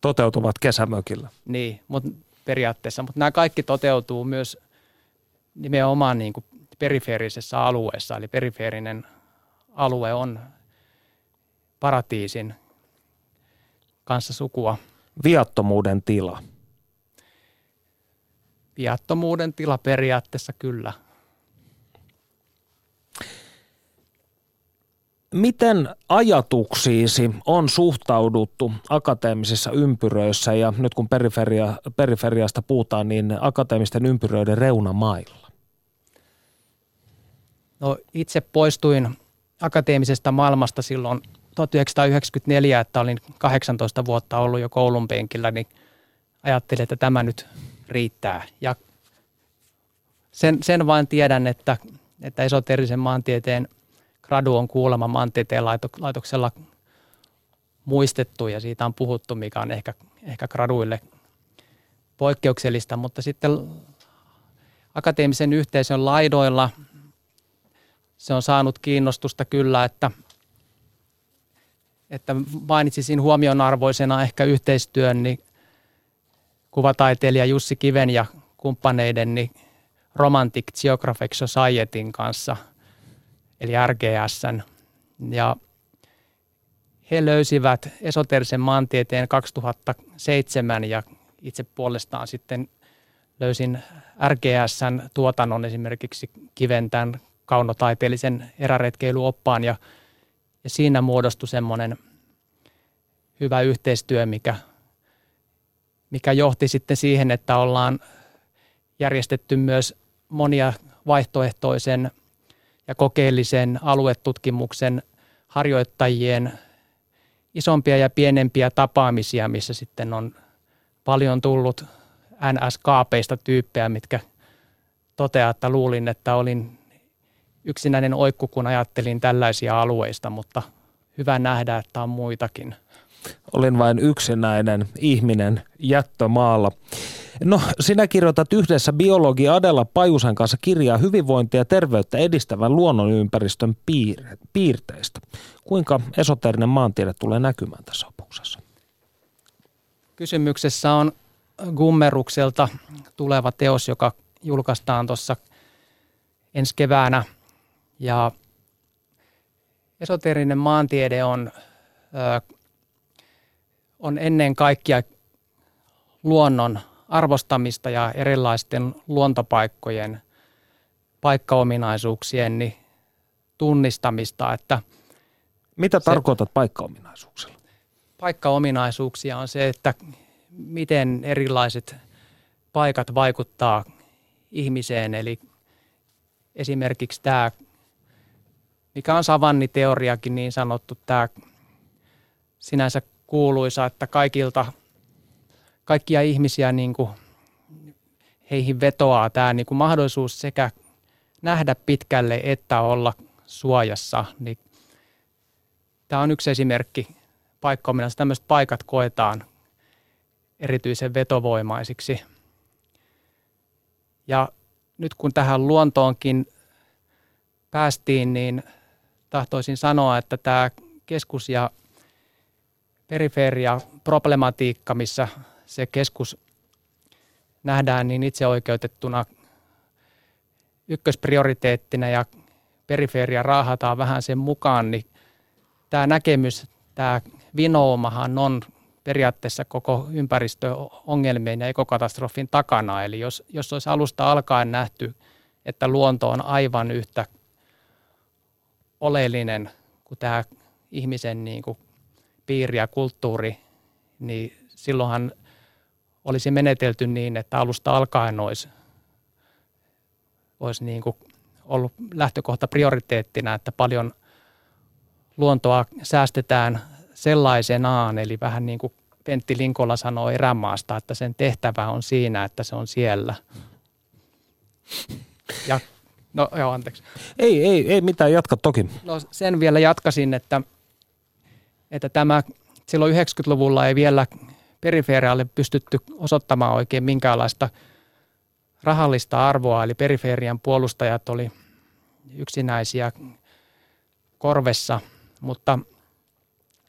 toteutuvat kesämökillä. Niin, mutta periaatteessa. Mutta nämä kaikki toteutuu myös nimenomaan niin kuin perifeerisessä alueessa. Eli perifeerinen alue on paratiisin kanssa sukua. Viattomuuden tila. Viattomuuden tila periaatteessa kyllä. Miten ajatuksiisi on suhtauduttu akateemisissa ympyröissä ja nyt kun periferia, periferiasta puhutaan, niin akateemisten ympyröiden reunamailla? No itse poistuin akateemisesta maailmasta silloin 1994, että olin 18 vuotta ollut jo koulun penkillä, niin ajattelin, että tämä nyt riittää. Ja sen, sen vain tiedän, että, että esoterisen maantieteen – gradu on kuulemma maantieteen laitoksella muistettu ja siitä on puhuttu, mikä on ehkä, ehkä graduille poikkeuksellista, mutta sitten akateemisen yhteisön laidoilla se on saanut kiinnostusta kyllä, että, että mainitsisin huomionarvoisena ehkä yhteistyön niin kuvataiteilija Jussi Kiven ja kumppaneiden niin Romantic Geographic Societyn kanssa – eli RGSn. Ja he löysivät esoterisen maantieteen 2007 ja itse puolestaan sitten löysin RGSn tuotannon esimerkiksi kiventän kaunotaiteellisen eräretkeiluoppaan ja, ja siinä muodostui semmoinen hyvä yhteistyö, mikä, mikä johti sitten siihen, että ollaan järjestetty myös monia vaihtoehtoisen – ja kokeellisen aluetutkimuksen harjoittajien isompia ja pienempiä tapaamisia, missä sitten on paljon tullut NS-kaapeista tyyppejä, mitkä toteaa, että luulin, että olin yksinäinen oikku, kun ajattelin tällaisia alueista, mutta hyvä nähdä, että on muitakin. Olin vain yksinäinen ihminen jättömaalla. No, sinä kirjoitat yhdessä biologi Adela Pajusen kanssa kirjaa hyvinvointia ja terveyttä edistävän luonnonympäristön piir- piirteistä. Kuinka esoterinen maantiede tulee näkymään tässä opuksessa? Kysymyksessä on Gummerukselta tuleva teos, joka julkaistaan tuossa ensi keväänä. Ja esoterinen maantiede on, ö, on ennen kaikkea luonnon arvostamista ja erilaisten luontopaikkojen paikkaominaisuuksien niin tunnistamista. Että Mitä se, tarkoitat paikkaominaisuuksilla? Paikkaominaisuuksia on se, että miten erilaiset paikat vaikuttaa ihmiseen. Eli esimerkiksi tämä, mikä on savanniteoriakin niin sanottu, tämä sinänsä kuuluisa, että kaikilta – kaikkia ihmisiä niin kuin, heihin vetoaa tämä niin kuin mahdollisuus sekä nähdä pitkälle, että olla suojassa, niin tämä on yksi esimerkki paikka, missä tämmöiset paikat koetaan erityisen vetovoimaisiksi. Ja nyt kun tähän luontoonkin päästiin, niin tahtoisin sanoa, että tämä keskus- ja periferia problematiikka, missä se keskus nähdään niin itseoikeutettuna ykkösprioriteettina ja periferia raahataan vähän sen mukaan, niin tämä näkemys, tämä vinoumahan on periaatteessa koko ympäristöongelmien ja ekokatastrofin takana. Eli jos, jos olisi alusta alkaen nähty, että luonto on aivan yhtä oleellinen kuin tämä ihmisen niin kuin piiri ja kulttuuri, niin silloinhan olisi menetelty niin, että alusta alkaen olisi, olisi niin kuin ollut lähtökohta prioriteettina, että paljon luontoa säästetään sellaisenaan, eli vähän niin kuin Pentti Linkola sanoo erämaasta, että sen tehtävä on siinä, että se on siellä. Ja, no joo, anteeksi. Ei, ei, ei mitään, jatka toki. No sen vielä jatkasin, että, että tämä silloin 90-luvulla ei vielä periferialle pystytty osoittamaan oikein minkäänlaista rahallista arvoa, eli periferian puolustajat oli yksinäisiä korvessa, mutta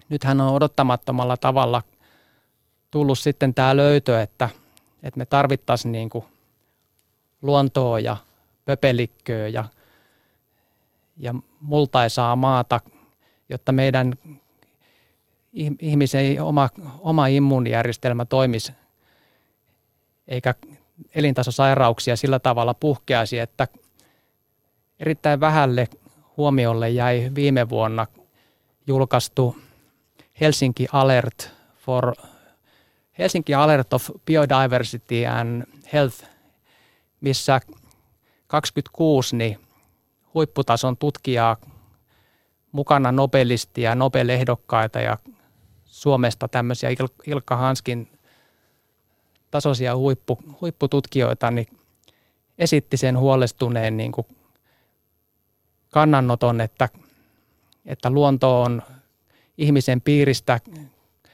nythän on odottamattomalla tavalla tullut sitten tämä löytö, että, että me tarvittaisiin niin kuin luontoa ja pöpelikköä ja, ja multaisaa maata, jotta meidän ihmisen oma, oma immuunijärjestelmä toimisi, eikä elintasosairauksia sillä tavalla puhkeaisi, että erittäin vähälle huomiolle jäi viime vuonna julkaistu Helsinki Alert for Helsinki Alert of Biodiversity and Health, missä 26 niin huipputason tutkijaa mukana Nobelistia, Nobel-ehdokkaita ja Suomesta tämmöisiä Ilkka Hanskin tasoisia huippu, huippututkijoita, niin esitti sen huolestuneen niin kuin kannanoton, että, että luonto on ihmisen piiristä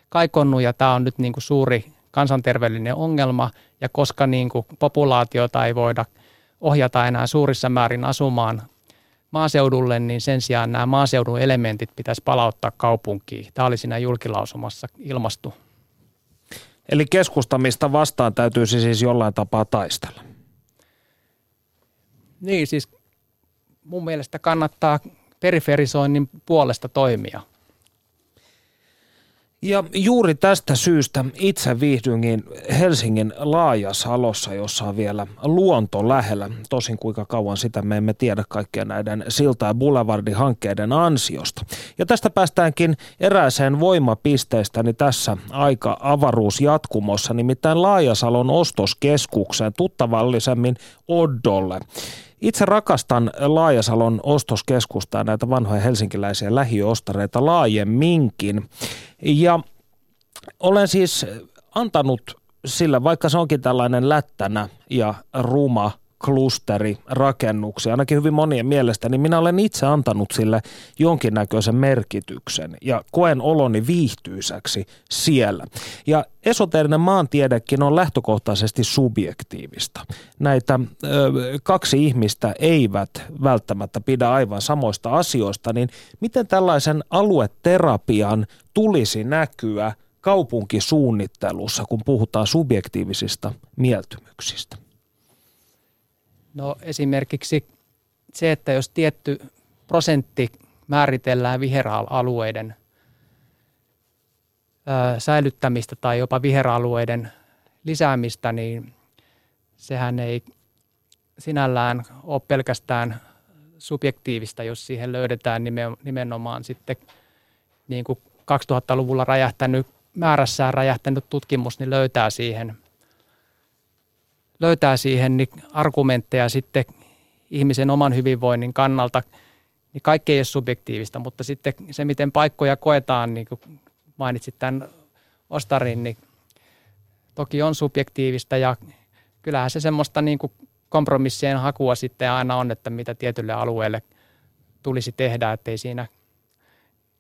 kaikonnut ja tämä on nyt niin kuin suuri kansanterveellinen ongelma. Ja koska niin kuin populaatiota ei voida ohjata enää suurissa määrin asumaan maaseudulle, niin sen sijaan nämä maaseudun elementit pitäisi palauttaa kaupunkiin. Tämä oli siinä julkilausumassa ilmastu. Eli keskustamista vastaan täytyisi siis jollain tapaa taistella. Niin, siis mun mielestä kannattaa periferisoinnin puolesta toimia. Ja juuri tästä syystä itse viihdynkin Helsingin Laajasalossa, jossa on vielä luonto lähellä. Tosin kuinka kauan sitä me emme tiedä kaikkien näiden silta- ja boulevardihankkeiden ansiosta. Ja tästä päästäänkin erääseen voimapisteestäni tässä aika avaruusjatkumossa, nimittäin Laajasalon ostoskeskukseen, tuttavallisemmin Oddolle. Itse rakastan Laajasalon ostoskeskusta ja näitä vanhoja helsinkiläisiä lähiöostareita laajemminkin. Ja olen siis antanut sillä, vaikka se onkin tällainen lättänä ja ruma klusteri rakennuksia, ainakin hyvin monien mielestä, niin minä olen itse antanut sille jonkinnäköisen merkityksen ja koen oloni viihtyisäksi siellä. Ja esoteerinen maantiedekin on lähtökohtaisesti subjektiivista. Näitä ö, kaksi ihmistä eivät välttämättä pidä aivan samoista asioista, niin miten tällaisen alueterapian tulisi näkyä kaupunkisuunnittelussa, kun puhutaan subjektiivisista mieltymyksistä? No esimerkiksi se, että jos tietty prosentti määritellään viheralueiden säilyttämistä tai jopa viheralueiden lisäämistä, niin sehän ei sinällään ole pelkästään subjektiivista, jos siihen löydetään nimenomaan sitten niin kuin 2000-luvulla räjähtänyt, määrässään räjähtänyt tutkimus, niin löytää siihen – löytää siihen niin argumentteja sitten ihmisen oman hyvinvoinnin kannalta, niin kaikki ei ole subjektiivista, mutta sitten se, miten paikkoja koetaan, niin kuin mainitsit tämän Ostarin, niin toki on subjektiivista ja kyllähän se semmoista niin kuin kompromissien hakua sitten aina on, että mitä tietylle alueelle tulisi tehdä, ettei siinä,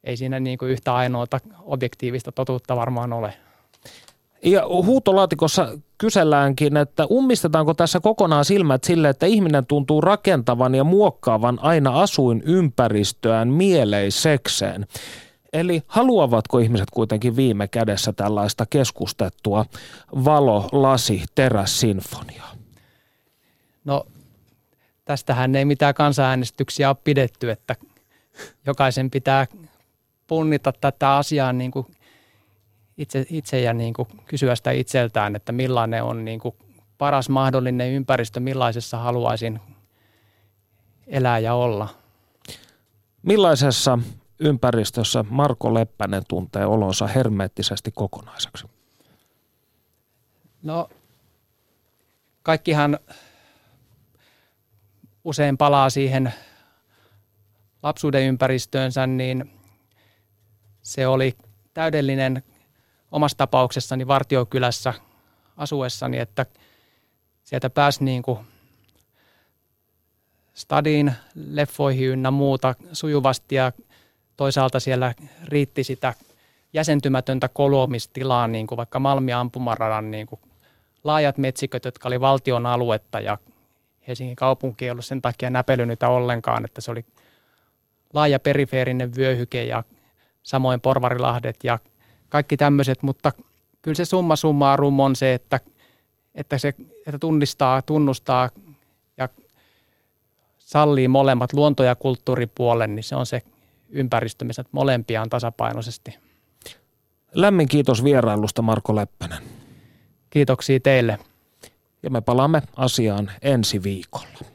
ei siinä niin kuin yhtä ainoata objektiivista totuutta varmaan ole. Ja huutolaatikossa kyselläänkin, että ummistetaanko tässä kokonaan silmät sille, että ihminen tuntuu rakentavan ja muokkaavan aina asuinympäristöään mieleisekseen. Eli haluavatko ihmiset kuitenkin viime kädessä tällaista keskustettua valo, lasi, teräs, sinfoniaa? No tästähän ei mitään kansanäänestyksiä ole pidetty, että jokaisen pitää punnita tätä asiaa niin kuin itse, itse ja niin kuin kysyä sitä itseltään, että millainen on niin kuin paras mahdollinen ympäristö, millaisessa haluaisin elää ja olla. Millaisessa ympäristössä Marko Leppänen tuntee olonsa hermeettisesti kokonaiseksi? No, kaikkihan usein palaa siihen lapsuuden ympäristöönsä, niin se oli täydellinen omassa tapauksessani Vartiokylässä asuessani, että sieltä pääsi niin kuin stadiin, leffoihin ynnä muuta sujuvasti ja toisaalta siellä riitti sitä jäsentymätöntä kolomistilaa, niin kuin vaikka Malmi ampumaradan niin kuin laajat metsiköt, jotka oli valtion aluetta ja Helsingin kaupunki ei ollut sen takia näpelynyt ollenkaan, että se oli laaja perifeerinen vyöhyke ja samoin Porvarilahdet ja kaikki tämmöiset, mutta kyllä se summa summarum on se, että, että se että tunnistaa, tunnustaa ja sallii molemmat luonto- ja kulttuuripuolen, niin se on se ympäristö, missä molempia on tasapainoisesti. Lämmin kiitos vierailusta Marko Leppänen. Kiitoksia teille. Ja me palaamme asiaan ensi viikolla.